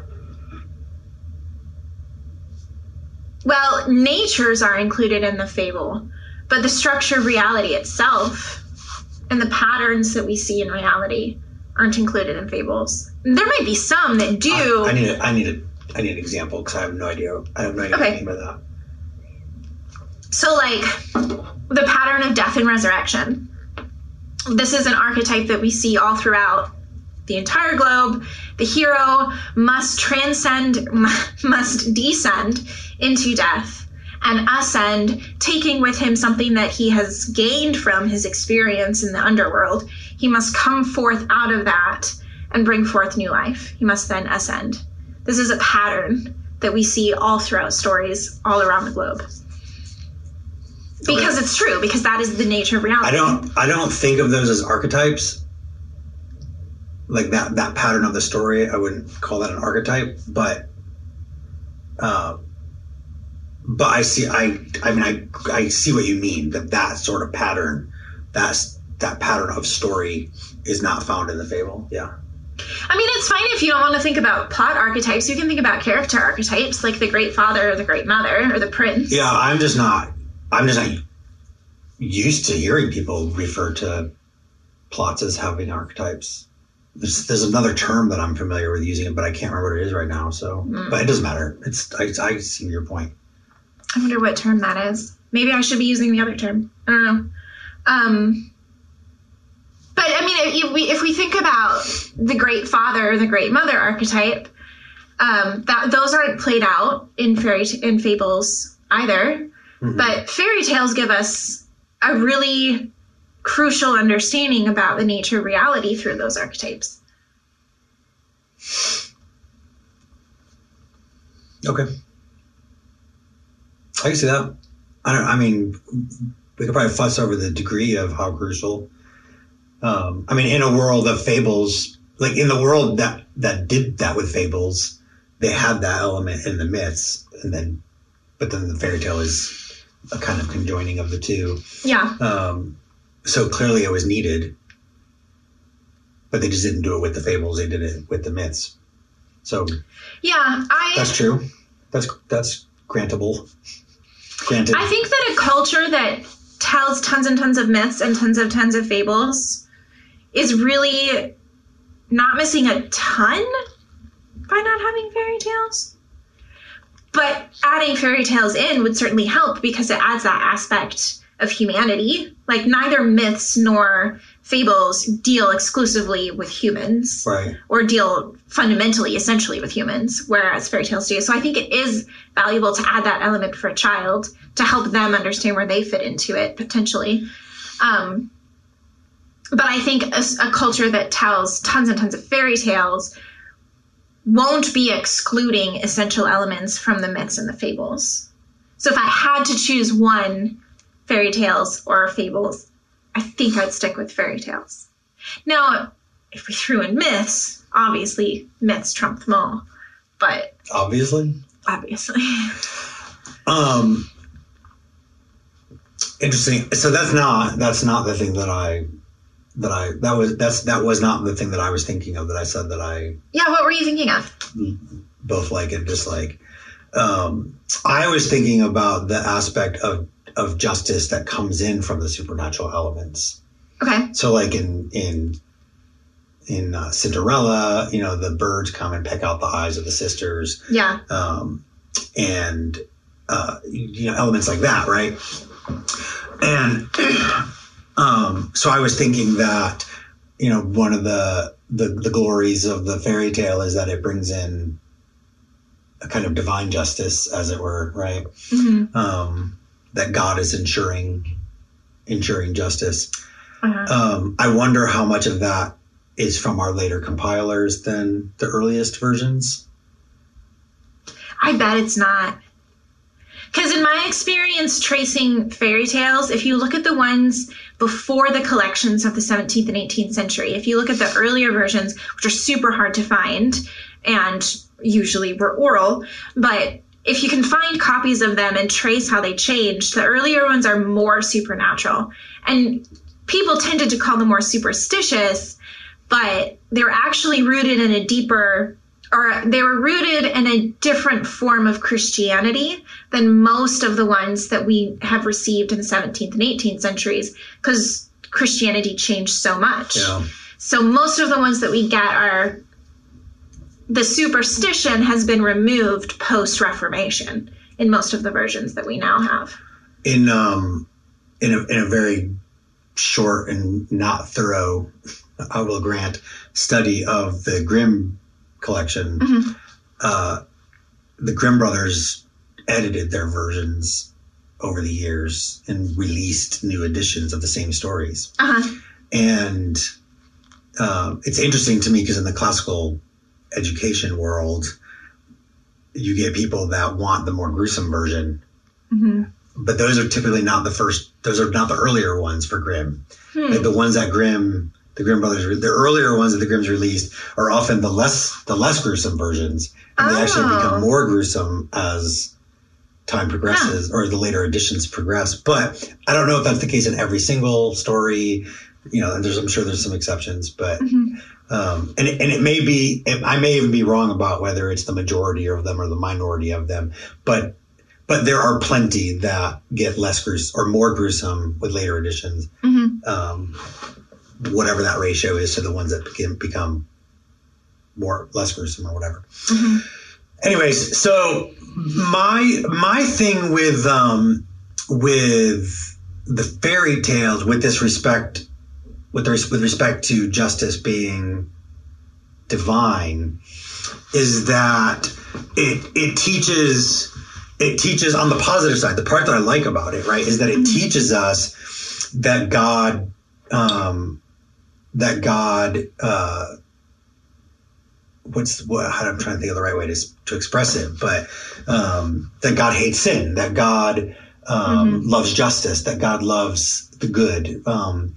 Speaker 2: Well, natures are included in the fable, but the structure of reality itself and the patterns that we see in reality aren't included in fables. There might be some that do.
Speaker 3: I, I need a, I need a I need an example because I have no idea. I have no idea
Speaker 2: Okay.
Speaker 3: by that.
Speaker 2: So, like the pattern of death and resurrection. This is an archetype that we see all throughout the entire globe. The hero must transcend, must descend into death and ascend, taking with him something that he has gained from his experience in the underworld. He must come forth out of that and bring forth new life. He must then ascend. This is a pattern that we see all throughout stories all around the globe because
Speaker 3: Okay.
Speaker 2: it's true because that is the nature of reality
Speaker 3: I don't I don't think of those as archetypes. Like that that pattern of the story, I wouldn't call that an archetype, but uh, but I see I I mean I I see what you mean that that sort of pattern that's that pattern of story is not found in the fable. Yeah.
Speaker 2: i mean it's fine if you don't want to think about plot archetypes you can think about character archetypes like the great father or the great mother or the prince
Speaker 3: Yeah, I'm just not. I'm just not used to hearing people refer to plots as having archetypes. There's, there's another term that I'm familiar with using it, but I can't remember what it is right now. So,
Speaker 2: Hmm.
Speaker 3: but it doesn't matter. It's I, I see your point.
Speaker 2: I wonder what term that is. Maybe i should be using the other term. I don't know. Um but i mean if we, if we think about the great father or the great mother archetype um, that those aren't played out in fairy t- in fables either.
Speaker 3: Mhm.
Speaker 2: but fairy tales give us a really crucial understanding about the nature of reality through those archetypes.
Speaker 3: Okay, I can see that. I don't. I mean, we could probably fuss over the degree of how crucial. Um, I mean, in a world of fables, like in the world that that did that with fables, they had that element in the myths, and then, but then the fairy tale is a kind of conjoining of the two.
Speaker 2: yeah
Speaker 3: Um, so clearly, it was needed, but they just didn't do it with the fables; they did it with the myths. So
Speaker 2: yeah i
Speaker 3: that's true. That's that's grantable. Granted.
Speaker 2: I think that a culture that tells tons and tons of myths and tons of tons of fables is really not missing a ton by not having fairy tales. But adding fairy tales in would certainly help because it adds that aspect of humanity. Like neither myths nor fables deal exclusively with humans
Speaker 3: right.
Speaker 2: or deal fundamentally, essentially with humans, whereas fairy tales do. So I think it is valuable to add that element for a child to help them understand where they fit into it potentially. Um, but I think a, a culture that tells tons and tons of fairy tales won't be excluding essential elements from the myths and the fables. So if I had to choose one, fairy tales or fables, I think I'd stick with fairy tales. Now, if we threw in myths, obviously myths trump them all. But
Speaker 3: Obviously.
Speaker 2: obviously,
Speaker 3: Um. Interesting. So that's not that's not the thing that I that I that was that's that was not the thing that I was thinking of that I said that I
Speaker 2: yeah. What were you thinking of?
Speaker 3: both like and dislike. Um, I was thinking about the aspect of of justice that comes in from the supernatural elements.
Speaker 2: Okay.
Speaker 3: So like in in in uh, Cinderella, you know, the birds come and peck out the eyes of the sisters,
Speaker 2: Yeah.
Speaker 3: um, and uh, you know elements like that, right? And um, so I was thinking that you know one of the, the the glories of the fairy tale is that it brings in a kind of divine justice, as it were, right?
Speaker 2: hmm
Speaker 3: Um, that God is ensuring ensuring justice.
Speaker 2: Uh-huh.
Speaker 3: Um, I wonder how much of that is from our later compilers than the earliest versions.
Speaker 2: I bet it's not. Because in my experience tracing fairy tales, if you look at the ones before the collections of the 17th and 18th century, if you look at the earlier versions, which are super hard to find and usually were oral, but if you can find copies of them and trace how they changed, the earlier ones are more supernatural. And people tended to call them more superstitious, but they're actually rooted in a deeper or they were rooted in a different form of Christianity than most of the ones that we have received in the 17th and 18th centuries because Christianity changed so much.
Speaker 3: Yeah.
Speaker 2: So most of the ones that we get are the superstition has been removed post Reformation in most of the versions that we now have.
Speaker 3: in um in a, in a very short and not thorough I will grant study of the Grimm collection
Speaker 2: Mhm.
Speaker 3: uh the Grimm brothers edited their versions over the years and released new editions of the same stories
Speaker 2: Uh-huh.
Speaker 3: and um, it's interesting to me because in the classical education world you get people that want the more gruesome version
Speaker 2: hmm
Speaker 3: but those are typically not the first those are not the earlier ones for Grimm.
Speaker 2: Hmm.
Speaker 3: Like the ones that Grimm the Grimm brothers the earlier ones that the Grimms released are often the less the less gruesome versions. And they actually
Speaker 2: Oh.
Speaker 3: become more gruesome as time progresses or the later editions progress. But I don't know if that's the case in every single story. You know, and there's I'm sure there's some exceptions, but
Speaker 2: Mhm.
Speaker 3: Um, and it, and it may be I may even be wrong about whether it's the majority of them or the minority of them, but but there are plenty that get less gruesome or more gruesome with later editions,
Speaker 2: Mhm.
Speaker 3: um, whatever that ratio is to the ones that become, become more less gruesome or whatever.
Speaker 2: Mhm.
Speaker 3: Anyways, so my my thing with um, with the fairy tales with this respect with res- with respect to justice being divine is that it it teaches it teaches on the positive side. The part that i like about it right is that it teaches us that god um that god uh what's what how i'm trying to think of the right way to, to express it but um that god hates sin that god um loves justice that god loves the good um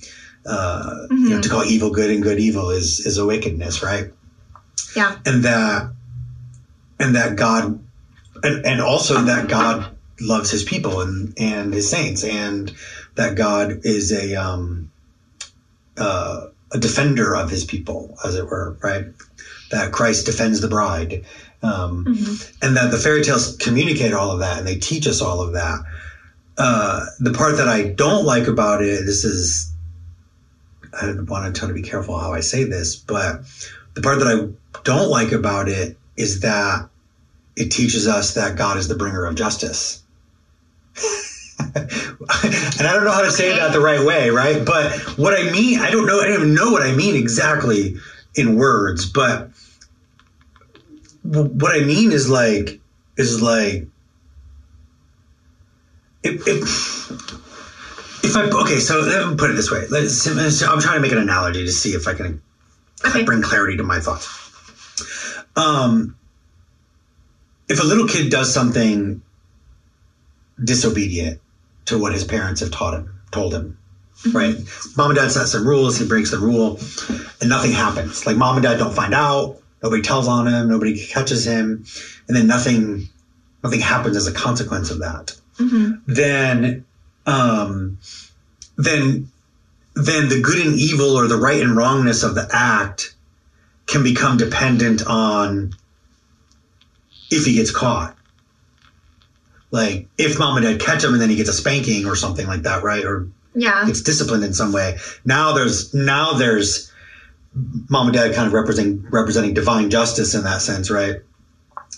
Speaker 3: uh you know to call evil good and good evil is is a wickedness right
Speaker 2: Yeah.
Speaker 3: and that and that God and, and also that God loves his people and and his saints and that God is a um uh, a defender of his people as it were right that Christ defends the bride um
Speaker 2: Mhm.
Speaker 3: and that the fairy tales communicate all of that and they teach us all of that uh the part that I don't like about it this is I want to try to be careful how I say this but the part that I don't like about it is that it teaches us that God is the bringer of justice. and I don't know how to say that the right way, right? But what I mean, I don't know, I don't even know what I mean exactly in words, but what I mean is like, is like, if, if, if I, okay, so let me put it this way. Let's, I'm trying to make an analogy to see if I can
Speaker 2: Okay.
Speaker 3: bring clarity to my thoughts. Um, if a little kid does something disobedient to what his parents have taught him, told him, right? Mom and dad set some rules, he breaks the rule, and nothing happens. Like mom and dad don't find out, nobody tells on him, nobody catches him, and then nothing, nothing happens as a consequence of that.
Speaker 2: Mhm.
Speaker 3: Then, um, then then the good and evil or the right and wrongness of the act can become dependent on if he gets caught. Like if mom and dad catch him and then he gets a spanking or something like that, right? Or
Speaker 2: Yeah.
Speaker 3: gets disciplined in some way. Now there's now there's mom and dad kind of representing representing divine justice in that sense, right?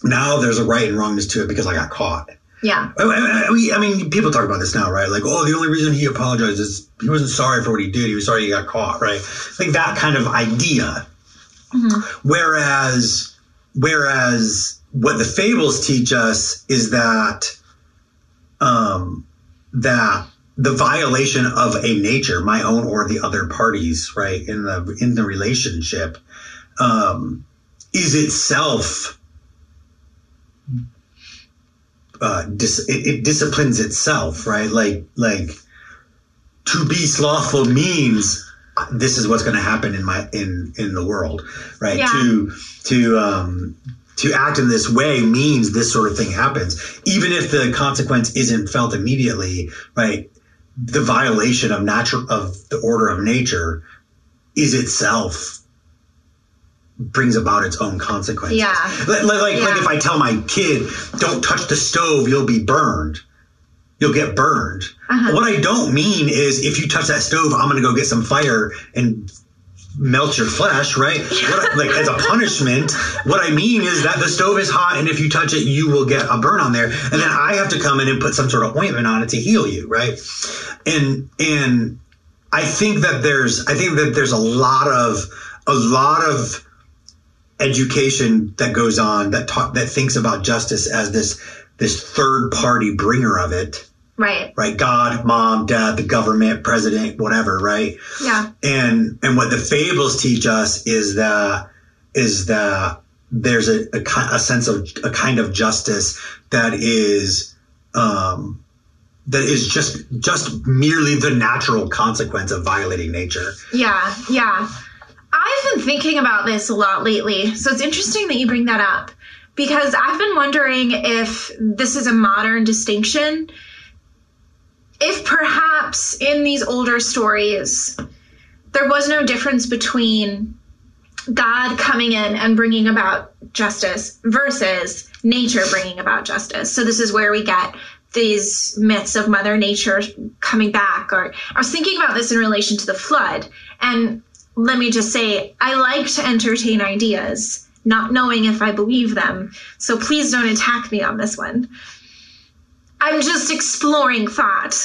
Speaker 3: Now there's a right and wrongness to it because I got caught.
Speaker 2: Yeah.
Speaker 3: I, I, I- I mean, people talk about this now, right? Like, oh, the only reason he apologized is he wasn't sorry for what he did. He was sorry he got caught, right? Like that kind of idea. Whereas, whereas what the fables teach us is that, um, that the violation of a nature, my own or the other parties, right, in the in the relationship, um, is itself uh, dis- it, it disciplines itself, right? Like like to be slothful means this is what's going to happen in my in in the world, right?
Speaker 2: Yeah.
Speaker 3: To to um to act in this way means this sort of thing happens, even if the consequence isn't felt immediately, right? The violation of natural of the order of nature is itself brings about its own consequences.
Speaker 2: Yeah.
Speaker 3: Like, like, like,
Speaker 2: Yeah.
Speaker 3: like if I tell my kid, don't touch the stove, you'll be burned. You'll get burned.
Speaker 2: Uh-huh.
Speaker 3: What I don't mean is if you touch that stove, I'm going to go get some fire and melt your flesh, right? What I- like as a punishment. What I mean is that the stove is hot and if you touch it, you will get a burn on there. And then I have to come in and put some sort of ointment on it to heal you, right? And, and I think that there's, I think that there's a lot of, a lot of, education that goes on that talk, that thinks about justice as this this third party bringer of it
Speaker 2: Right.
Speaker 3: right god mom dad the government president whatever right
Speaker 2: Yeah.
Speaker 3: and and what the fables teach us is that is that there's a, a, a sense of a kind of justice that is um that is just just merely the natural consequence of violating nature
Speaker 2: Yeah, yeah. I've been thinking about this a lot lately. So it's interesting that you bring that up because I've been wondering if this is a modern distinction. If perhaps in these older stories, there was no difference between God coming in and bringing about justice versus nature bringing about justice. So this is where we get these myths of Mother Nature coming back. Or I was thinking about this in relation to the flood, and let me just say, I like to entertain ideas, not knowing if I believe them. So please don't attack me on this one. I'm just exploring thought.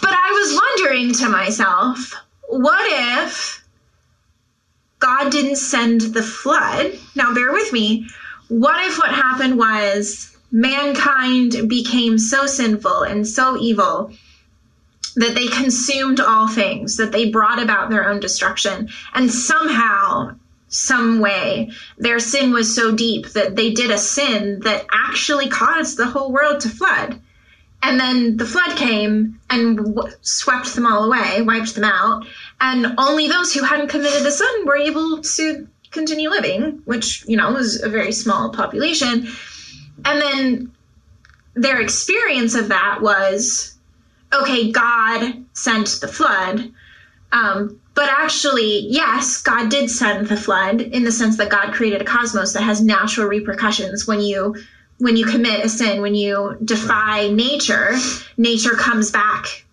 Speaker 2: But I was wondering to myself, what if God didn't send the flood? Now, bear with me. What if what happened was mankind became so sinful and so evil that they consumed all things, that they brought about their own destruction, and somehow, some way, their sin was so deep that they did a sin that actually caused the whole world to flood. And then the flood came and w- swept them all away, wiped them out, and only those who hadn't committed the sin were able to continue living, which, you know, was a very small population. And then their experience of that was okay, God sent the flood. Um, but actually, yes, God did send the flood in the sense that God created a cosmos that has natural repercussions when you when you commit a sin, when you defy nature, nature comes back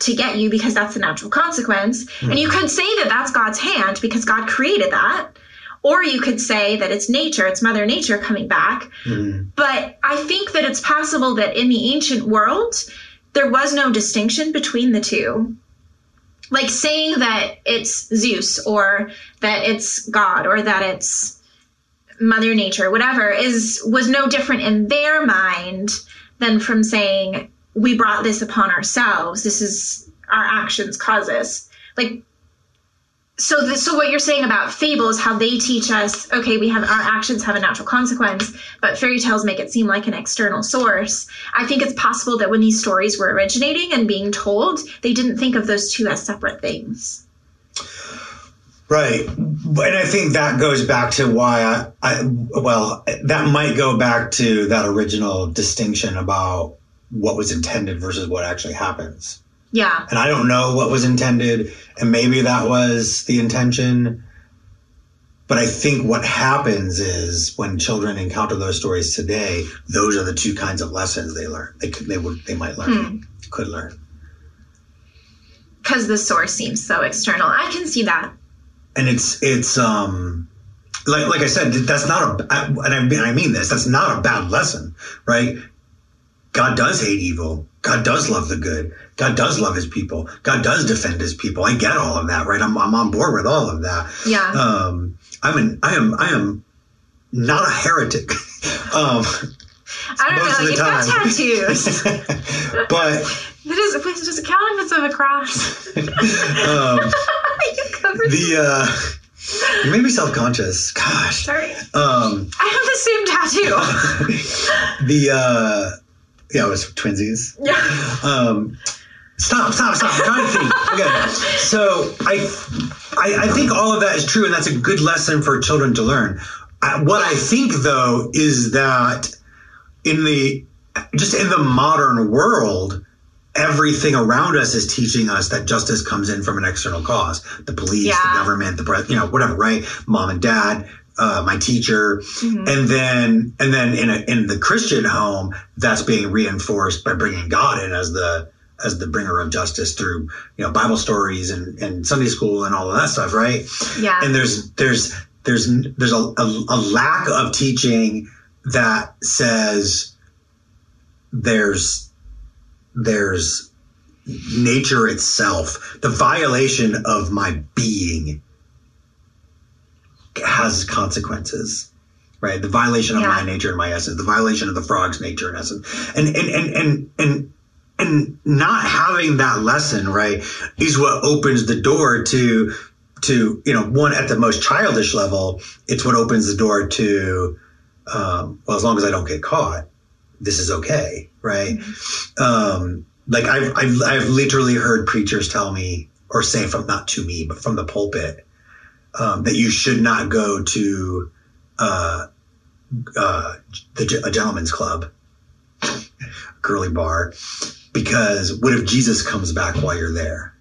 Speaker 2: to get you because that's the natural consequence. And you could say that that's God's hand because God created that. Or you could say that it's nature, it's Mother Nature coming back. But I think that it's possible that in the ancient world, there was no distinction between the two. Like saying that it's Zeus or that it's God or that it's Mother Nature, whatever, is was no different in their mind than from saying we brought this upon ourselves. This is our actions cause us. Like so so what you're saying about fables how they teach us okay we have our actions have a natural consequence but fairy tales make it seem like an external source i think it's possible that when these stories were originating and being told they didn't think of those two as separate things
Speaker 3: Right. And I think that goes back to why I, I, well, that might go back to that original distinction about what was intended versus what actually happens.
Speaker 2: Yeah
Speaker 3: And I don't know what was intended, and maybe that was the intention. But I think what happens is when children encounter those stories today, those are the two kinds of lessons they learn. They could, they would, they might learn, could learn.
Speaker 2: because the source seems so external i can see that
Speaker 3: and it's it's um like like I said, that's not a and I mean, I mean this. That's not a bad lesson, right? God does hate evil. God does love the good. God does love his people. God does defend his people. I get all of that, right? I'm, I'm on board with all of that.
Speaker 2: Yeah.
Speaker 3: Um, I'm an, I am, I am not a heretic. um,
Speaker 2: I don't
Speaker 3: most
Speaker 2: know.
Speaker 3: of the
Speaker 2: You've got tattoos.
Speaker 3: but,
Speaker 2: It is, wait, does it count if it's of a cross?
Speaker 3: um,
Speaker 2: you covered.
Speaker 3: the, uh, you made me self-conscious. Gosh.
Speaker 2: Sorry.
Speaker 3: Um,
Speaker 2: I have the same tattoo.
Speaker 3: the, uh, yeah, it was twinsies.
Speaker 2: yeah.
Speaker 3: um, stop, stop, stop. I'm trying to think. Okay. So I, I, I think all of that is true, and that's a good lesson for children to learn. I, what I think, though, is that in the just in the modern world, everything around us is teaching us that justice comes in from an external cause: the police,
Speaker 2: Yeah.
Speaker 3: the government, the you know whatever, right? Mom and dad. Uh, my teacher, and then and then in a, in the Christian home, that's being reinforced by bringing God in as the as the bringer of justice through you know Bible stories and, and Sunday school and all of that stuff, right?
Speaker 2: Yeah.
Speaker 3: And there's there's there's there's a, a, a lack of teaching that says there's there's nature itself, the violation of my being has consequences. Right, the violation of
Speaker 2: Yeah.
Speaker 3: my nature and my essence, the violation of the frog's nature and essence, and and and and and and not having that lesson right is what opens the door to to you know one at the most childish level it's what opens the door to um, well as long as i don't get caught this is okay right um, like I've, I've i've literally heard preachers tell me or say from not to me but from the pulpit um, that you should not go to uh, uh, the, a gentleman's club girly bar because what if Jesus comes back while you're there?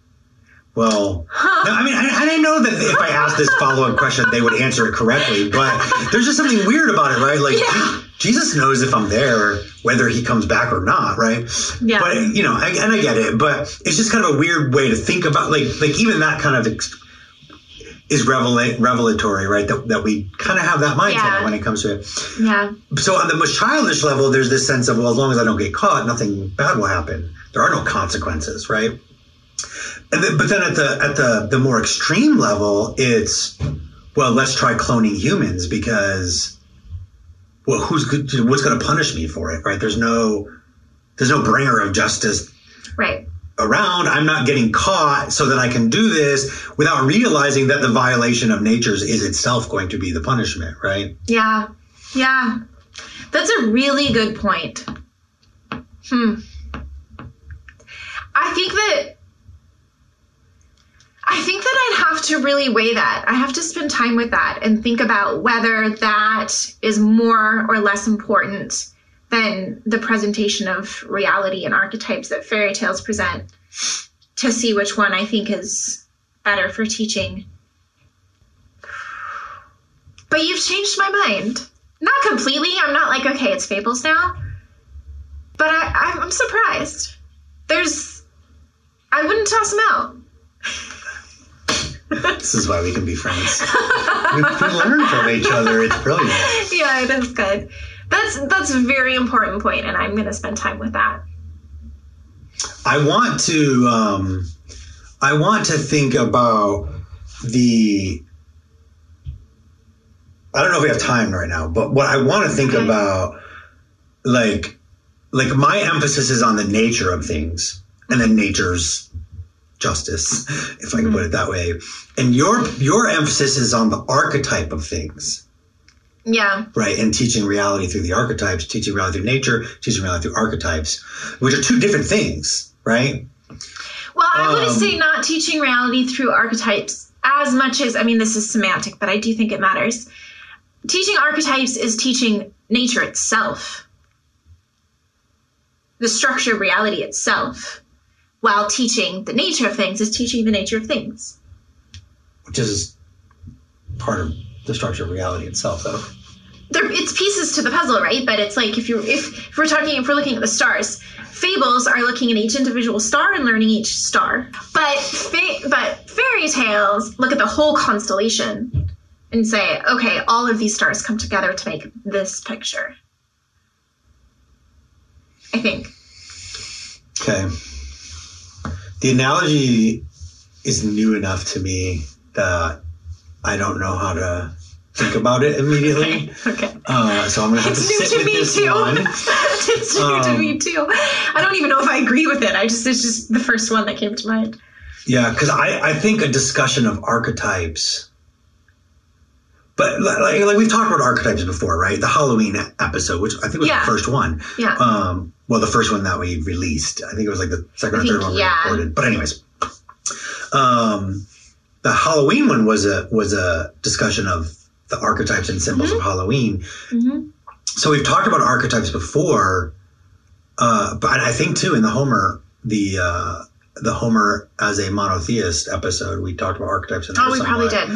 Speaker 3: Well, no, I mean, I, I didn't know that if I asked this follow up question, they would answer it correctly, but there's just something weird about it, right? Like,
Speaker 2: Yeah.
Speaker 3: Jesus knows if I'm there, whether he comes back or not, right?
Speaker 2: Yeah.
Speaker 3: But, you know, I, and I get it, but it's just kind of a weird way to think about, like, like even that kind of ex- is revela- revelatory, right? That, that we kind of have that mindset
Speaker 2: Yeah.
Speaker 3: when it comes to it
Speaker 2: yeah.
Speaker 3: so on the most childish level, there's this sense of well, as long as I don't get caught, nothing bad will happen. There are no consequences, right? And then, but then at the at the the more extreme level, it's well, let's try cloning humans because well, who's good, what's going to punish me for it, right? There's no there's no bringer of justice
Speaker 2: Right.
Speaker 3: Around. I'm not getting caught so that I can do this without realizing that the violation of natures is itself going to be the punishment, right?
Speaker 2: Yeah. Yeah. That's a really good point. Hmm. I think that I think that I'd have to really weigh that. I have to spend time with that and think about whether that is more or less important than the presentation of reality and archetypes that fairy tales present to see which one I think is better for teaching. But you've changed my mind. Not completely. I'm not like, okay, it's fables now. But I, I'm, surprised. There's. I wouldn't toss them out.
Speaker 3: This is why we can be friends. we, we learn from each other. It's brilliant.
Speaker 2: yeah, it is good. That's that's a very important point, and I'm going to spend time with that.
Speaker 3: I want to. Um, I want to think about the. I don't know if we have time right now, but what I want to think
Speaker 2: Okay.
Speaker 3: about, like, like my emphasis is on the nature of things and then nature's justice, if I can put it that way. And your your emphasis is on the archetype of things.
Speaker 2: Yeah,
Speaker 3: right? And teaching reality through the archetypes, teaching reality through nature, teaching reality through archetypes, which are two different things, right?
Speaker 2: Well, I would
Speaker 3: Um,
Speaker 2: say not teaching reality through archetypes as much as I mean this is semantic, but I do think it matters. Teaching archetypes is teaching nature itself. The structure of reality itself. While teaching the nature of things is teaching the nature of things.
Speaker 3: Which is part of the structure of reality itself, though.
Speaker 2: There, it's pieces to the puzzle, right? But it's like if you if, if we're talking if we're looking at the stars, fables are looking at each individual star and learning each star. But fa- but fairy fairy tales look at the whole constellation and say, okay, all of these stars come together to make this picture. I think.
Speaker 3: Okay. The analogy is new enough to me that I don't know how to think about it immediately.
Speaker 2: Okay.
Speaker 3: Uh, so I'm gonna have
Speaker 2: It's
Speaker 3: to
Speaker 2: new
Speaker 3: sit
Speaker 2: to
Speaker 3: with
Speaker 2: me
Speaker 3: this
Speaker 2: too.
Speaker 3: one.
Speaker 2: it's new to
Speaker 3: Um,
Speaker 2: me too. I don't even know if I agree with it. I just it's just the first one that came to mind.
Speaker 3: Yeah, because I, I think a discussion of archetypes, but like, like we've talked about archetypes before, right? The Halloween episode, which I think was
Speaker 2: Yeah.
Speaker 3: the first one.
Speaker 2: Yeah.
Speaker 3: Um, well, the first one that we released. I think it was like the second or third
Speaker 2: think,
Speaker 3: one
Speaker 2: yeah.
Speaker 3: we recorded. But anyways, um, the Halloween one was a was a discussion of the archetypes and symbols
Speaker 2: Mm-hmm.
Speaker 3: of Halloween.
Speaker 2: Mhm.
Speaker 3: So we've talked about archetypes before, uh, but I think too in the Homer the uh, the Homer as a monotheist episode, we talked about archetypes. In there
Speaker 2: Oh, we probably did.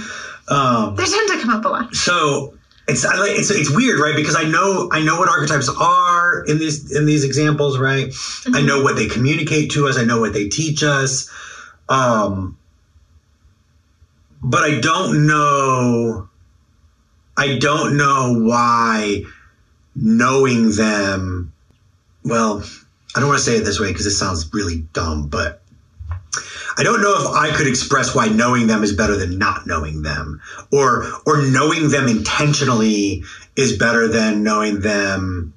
Speaker 3: Um,
Speaker 2: They tend to come up a lot.
Speaker 3: so it's I like it's it's weird, right? Because I know I know what archetypes are in these in these examples, right? I know what they communicate to us. I know what they teach us. Um, but I don't know. I don't know why knowing them. Well, I don't want to say it this way because it sounds really dumb, but I don't know if I could express why knowing them is better than not knowing them, or or knowing them intentionally is better than knowing them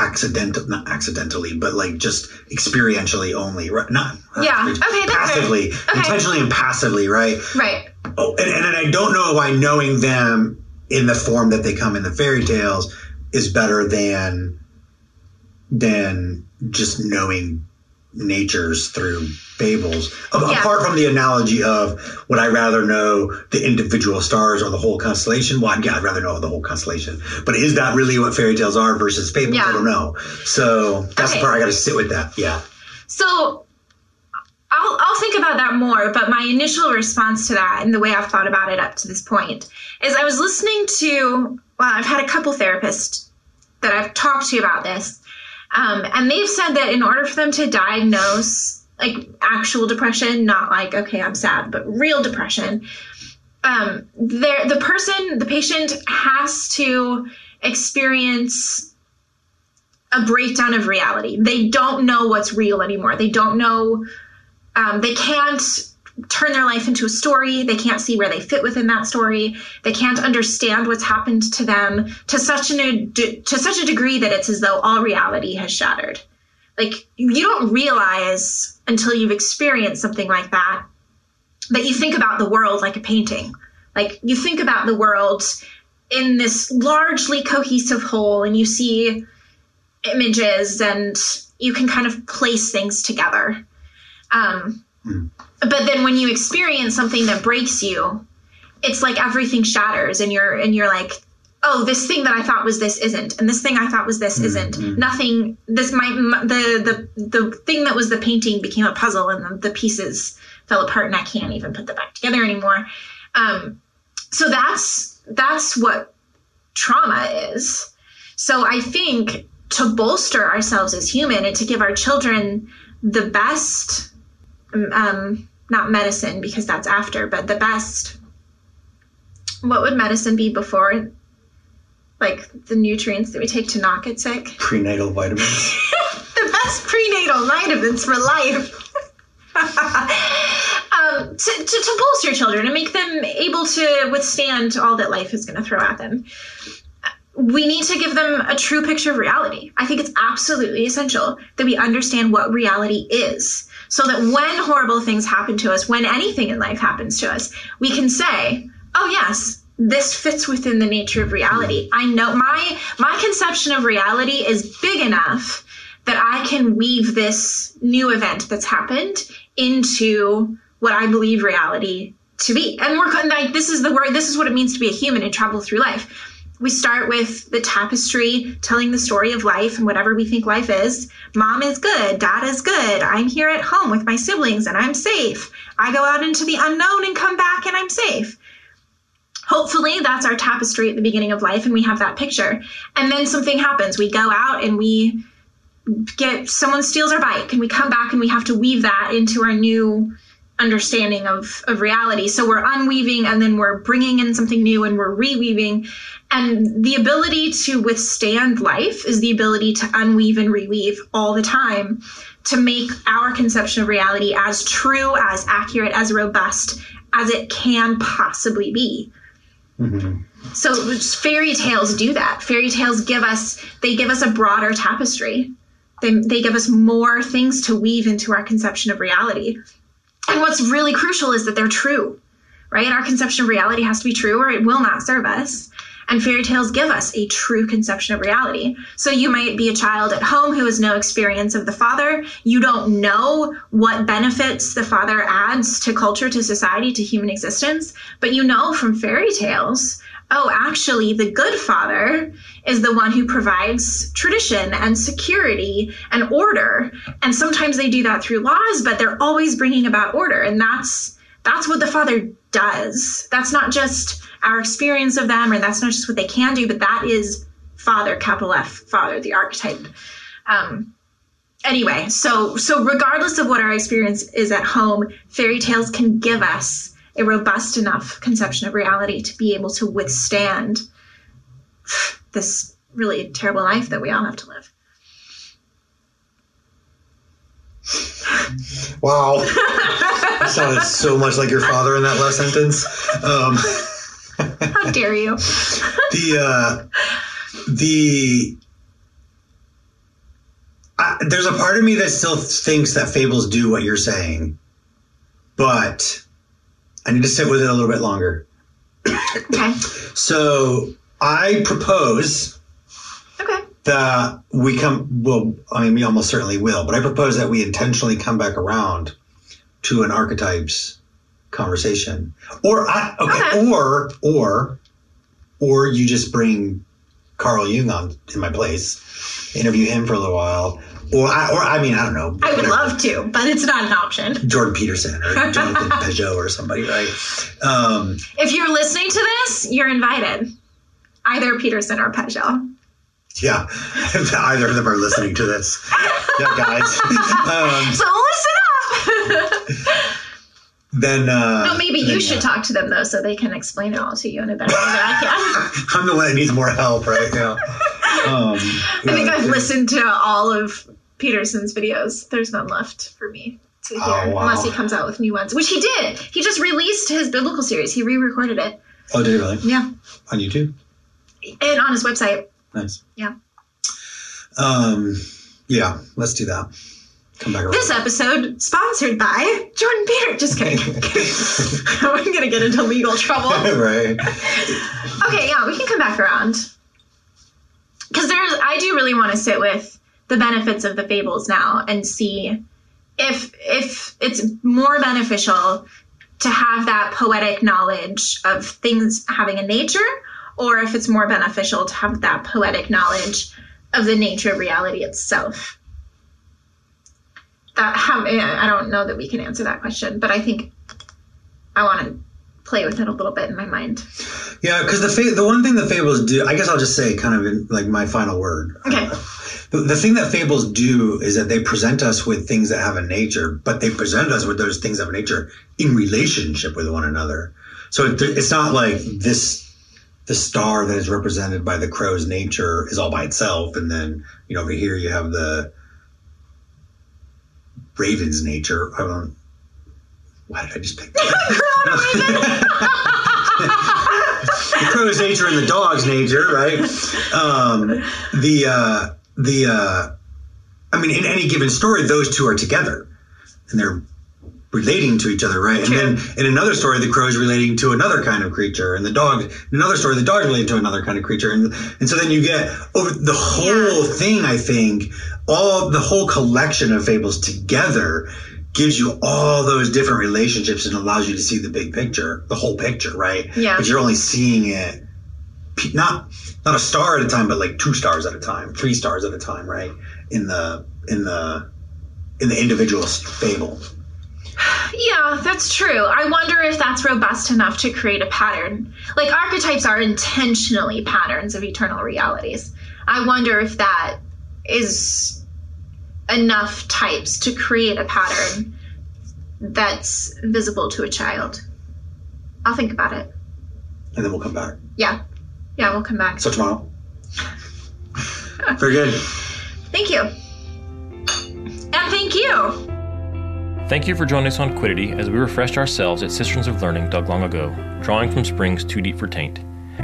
Speaker 3: accidental not accidentally but like just experientially only right not
Speaker 2: Yeah, okay, that's fair.
Speaker 3: passively
Speaker 2: Okay.
Speaker 3: intentionally and passively right
Speaker 2: Right.
Speaker 3: oh and, and I don't know why knowing them in the form that they come in the fairy tales is better than than just knowing natures through fables.
Speaker 2: Yeah.
Speaker 3: Apart from the analogy of would I rather know the individual stars or the whole constellation? Well, yeah, I'd rather know the whole constellation. But is that really what fairy tales are versus fables?
Speaker 2: Yeah.
Speaker 3: I don't know. So that's
Speaker 2: Okay.
Speaker 3: the part I got to sit with that. Yeah.
Speaker 2: So I'll, I'll think about that more, but my initial response to that and the way I've thought about it up to this point is I was listening to, well, I've had a couple therapists that I've talked to about this, um, and they've said that in order for them to diagnose like actual depression, not like, okay, I'm sad, but real depression, um, the person, the patient has to experience a breakdown of reality. They don't know what's real anymore. They don't know. Um, they can't turn their life into a story. They can't see where they fit within that story. They can't understand what's happened to them to such an to such a degree that it's as though all reality has shattered. Like you don't realize until you've experienced something like that that you think about the world like a painting. Like you think about the world in this largely cohesive whole, and you see images and you can kind of place things together. Um, But then when you experience something that breaks you, it's like everything shatters, and you're and you're like, oh, this thing that I thought was this isn't, and this thing I thought was this isn't. Nothing. This might the the the thing that was the painting became a puzzle, and the, the pieces fell apart, and I can't even put them back together anymore. Um, so that's that's what trauma is. So I think to bolster ourselves as human and to give our children the best, um, not medicine because that's after, but the best. What would medicine be before? Like the nutrients that we take to not get sick.
Speaker 3: Prenatal vitamins.
Speaker 2: the best prenatal vitamins for life. um, to, to, to bolster children and make them able to withstand all that life is going to throw at them. We need to give them a true picture of reality. I think it's absolutely essential that we understand what reality is so that when horrible things happen to us, when anything in life happens to us, we can say, oh, yes, this fits within the nature of reality. Mm-hmm. I know my my conception of reality is big enough that I can weave this new event that's happened into what I believe reality to be. And we're like this is the word this is what it means to be a human and travel through life. We start with the tapestry telling the story of life and whatever we think life is. Mom is good, dad is good. I'm here at home with my siblings and I'm safe. I go out into the unknown and come back and I'm safe hopefully that's our tapestry at the beginning of life and we have that picture and then something happens we go out and we get someone steals our bike and we come back and we have to weave that into our new understanding of, of reality. So we're unweaving and then we're bringing in something new and we're reweaving. And the ability to withstand life is the ability to unweave and reweave all the time to make our conception of reality as true, as accurate, as robust as it can possibly be.
Speaker 3: Mhm.
Speaker 2: So fairy tales do that. Fairy tales give us they give us a broader tapestry. They they give us more things to weave into our conception of reality. And what's really crucial is that they're true. Right? Our conception of reality has to be true or it will not serve us. And fairy tales give us a true conception of reality. So you might be a child at home who has no experience of the father. You don't know what benefits the father adds to culture, to society, to human existence, but you know from fairy tales oh, actually, the good father is the one who provides tradition and security and order. And sometimes they do that through laws, but they're always bringing about order. And that's that's what the father does. That's not just our experience of them, or that's not just what they can do, but that is father, capital F, father, the archetype. Um, anyway, so so regardless of what our experience is at home, fairy tales can give us a robust enough conception of reality to be able to withstand this really terrible life that we all have to live.
Speaker 3: Wow. you sounded so much like your father in that last sentence. Um,
Speaker 2: How dare you?
Speaker 3: the uh, the I, there's a part of me that still thinks that fables do what you're saying, but I need to sit with it a little bit longer.
Speaker 2: Okay.
Speaker 3: So I propose
Speaker 2: Okay.
Speaker 3: that we come. Well, I mean, we almost certainly will, but I propose that we intentionally come back around to an archetypes conversation, or I, okay,
Speaker 2: Okay.
Speaker 3: or or or you just bring Carl Jung on in my place, interview him for a little while, or I, or I mean, I don't know.
Speaker 2: I would
Speaker 3: whatever.
Speaker 2: love to, but it's not an option.
Speaker 3: Jordan Peterson or Jonathan Pageau or somebody, right? Um,
Speaker 2: If you're listening to this, you're invited. Either Peterson or Pageau.
Speaker 3: yeah, either of them are listening to this. Yeah, guys. um,
Speaker 2: So listen up.
Speaker 3: Then uh,
Speaker 2: no, maybe
Speaker 3: then,
Speaker 2: you should talk to them though, so they can explain it all to you in a better way than I can.
Speaker 3: I'm the one that needs more help, right? now. Um,
Speaker 2: I think. I've listened to all of Peterson's videos. There's none left for me to hear,
Speaker 3: Oh, wow.
Speaker 2: unless he comes out with new ones, which he did. He just released his biblical series. He re-recorded it.
Speaker 3: Oh, did he really?
Speaker 2: Yeah,
Speaker 3: On YouTube?
Speaker 2: and on his website.
Speaker 3: Nice.
Speaker 2: Yeah.
Speaker 3: Um, yeah, let's do that. Come back around.
Speaker 2: This episode sponsored by Jordan Peter. Just kidding. I'm gonna get into legal trouble.
Speaker 3: right.
Speaker 2: Okay, yeah, we can come back around. Because there's, I do really want to sit with the benefits of the fables now and see if if it's more beneficial to have that poetic knowledge of things having a nature, or if it's more beneficial to have that poetic knowledge of the nature of reality itself. That have, I don't know that we can answer that question, but I think I want to play with it a little bit in my mind.
Speaker 3: Yeah, because the fa- the one thing that fables do, I guess I'll just say, kind of in, like my final word.
Speaker 2: Okay.
Speaker 3: Uh, the, the thing that fables do is that they present us with things that have a nature, but they present us with those things of nature in relationship with one another. So it, it's not like this the star that is represented by the crow's nature is all by itself, and then you know over here you have the raven's nature. I don't. Why did I just pick that? the crow's nature and the dog's nature, right? Um, the uh, the uh, I mean, in any given story, those two are together, and they're relating to each other, right?
Speaker 2: True.
Speaker 3: And then in another story, the crow is relating to another kind of creature, and the dog. In another story, the dog is relating to another kind of creature, and and so then you get over the whole thing. I think all the whole collection of fables together gives you all those different relationships and allows you to see the big picture, the whole picture, right?
Speaker 2: Yeah.
Speaker 3: But you're only seeing it not not a star at a time, but like two stars at a time, three stars at a time, right? In the in the in the individual fable.
Speaker 2: Yeah, that's true. I wonder if that's robust enough to create a pattern. Like archetypes are intentionally patterns of eternal realities. I wonder if that is enough types to create a pattern that's visible to a child. I'll think about it.
Speaker 3: And then we'll come back.
Speaker 2: Yeah. Yeah, we'll come back.
Speaker 3: So tomorrow. Very good.
Speaker 2: Thank you. And thank you.
Speaker 1: Thank you for joining us on Quiddity as we refreshed ourselves at Cisterns of Learning dug long ago, drawing from springs too deep for taint.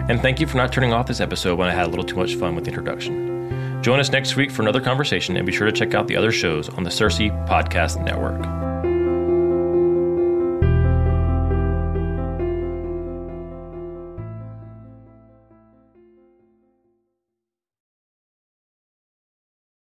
Speaker 1: And thank you for not turning off this episode when I had a little too much fun with the introduction. Join us next week for another conversation and be sure to check out the other shows on the Circe Podcast Network.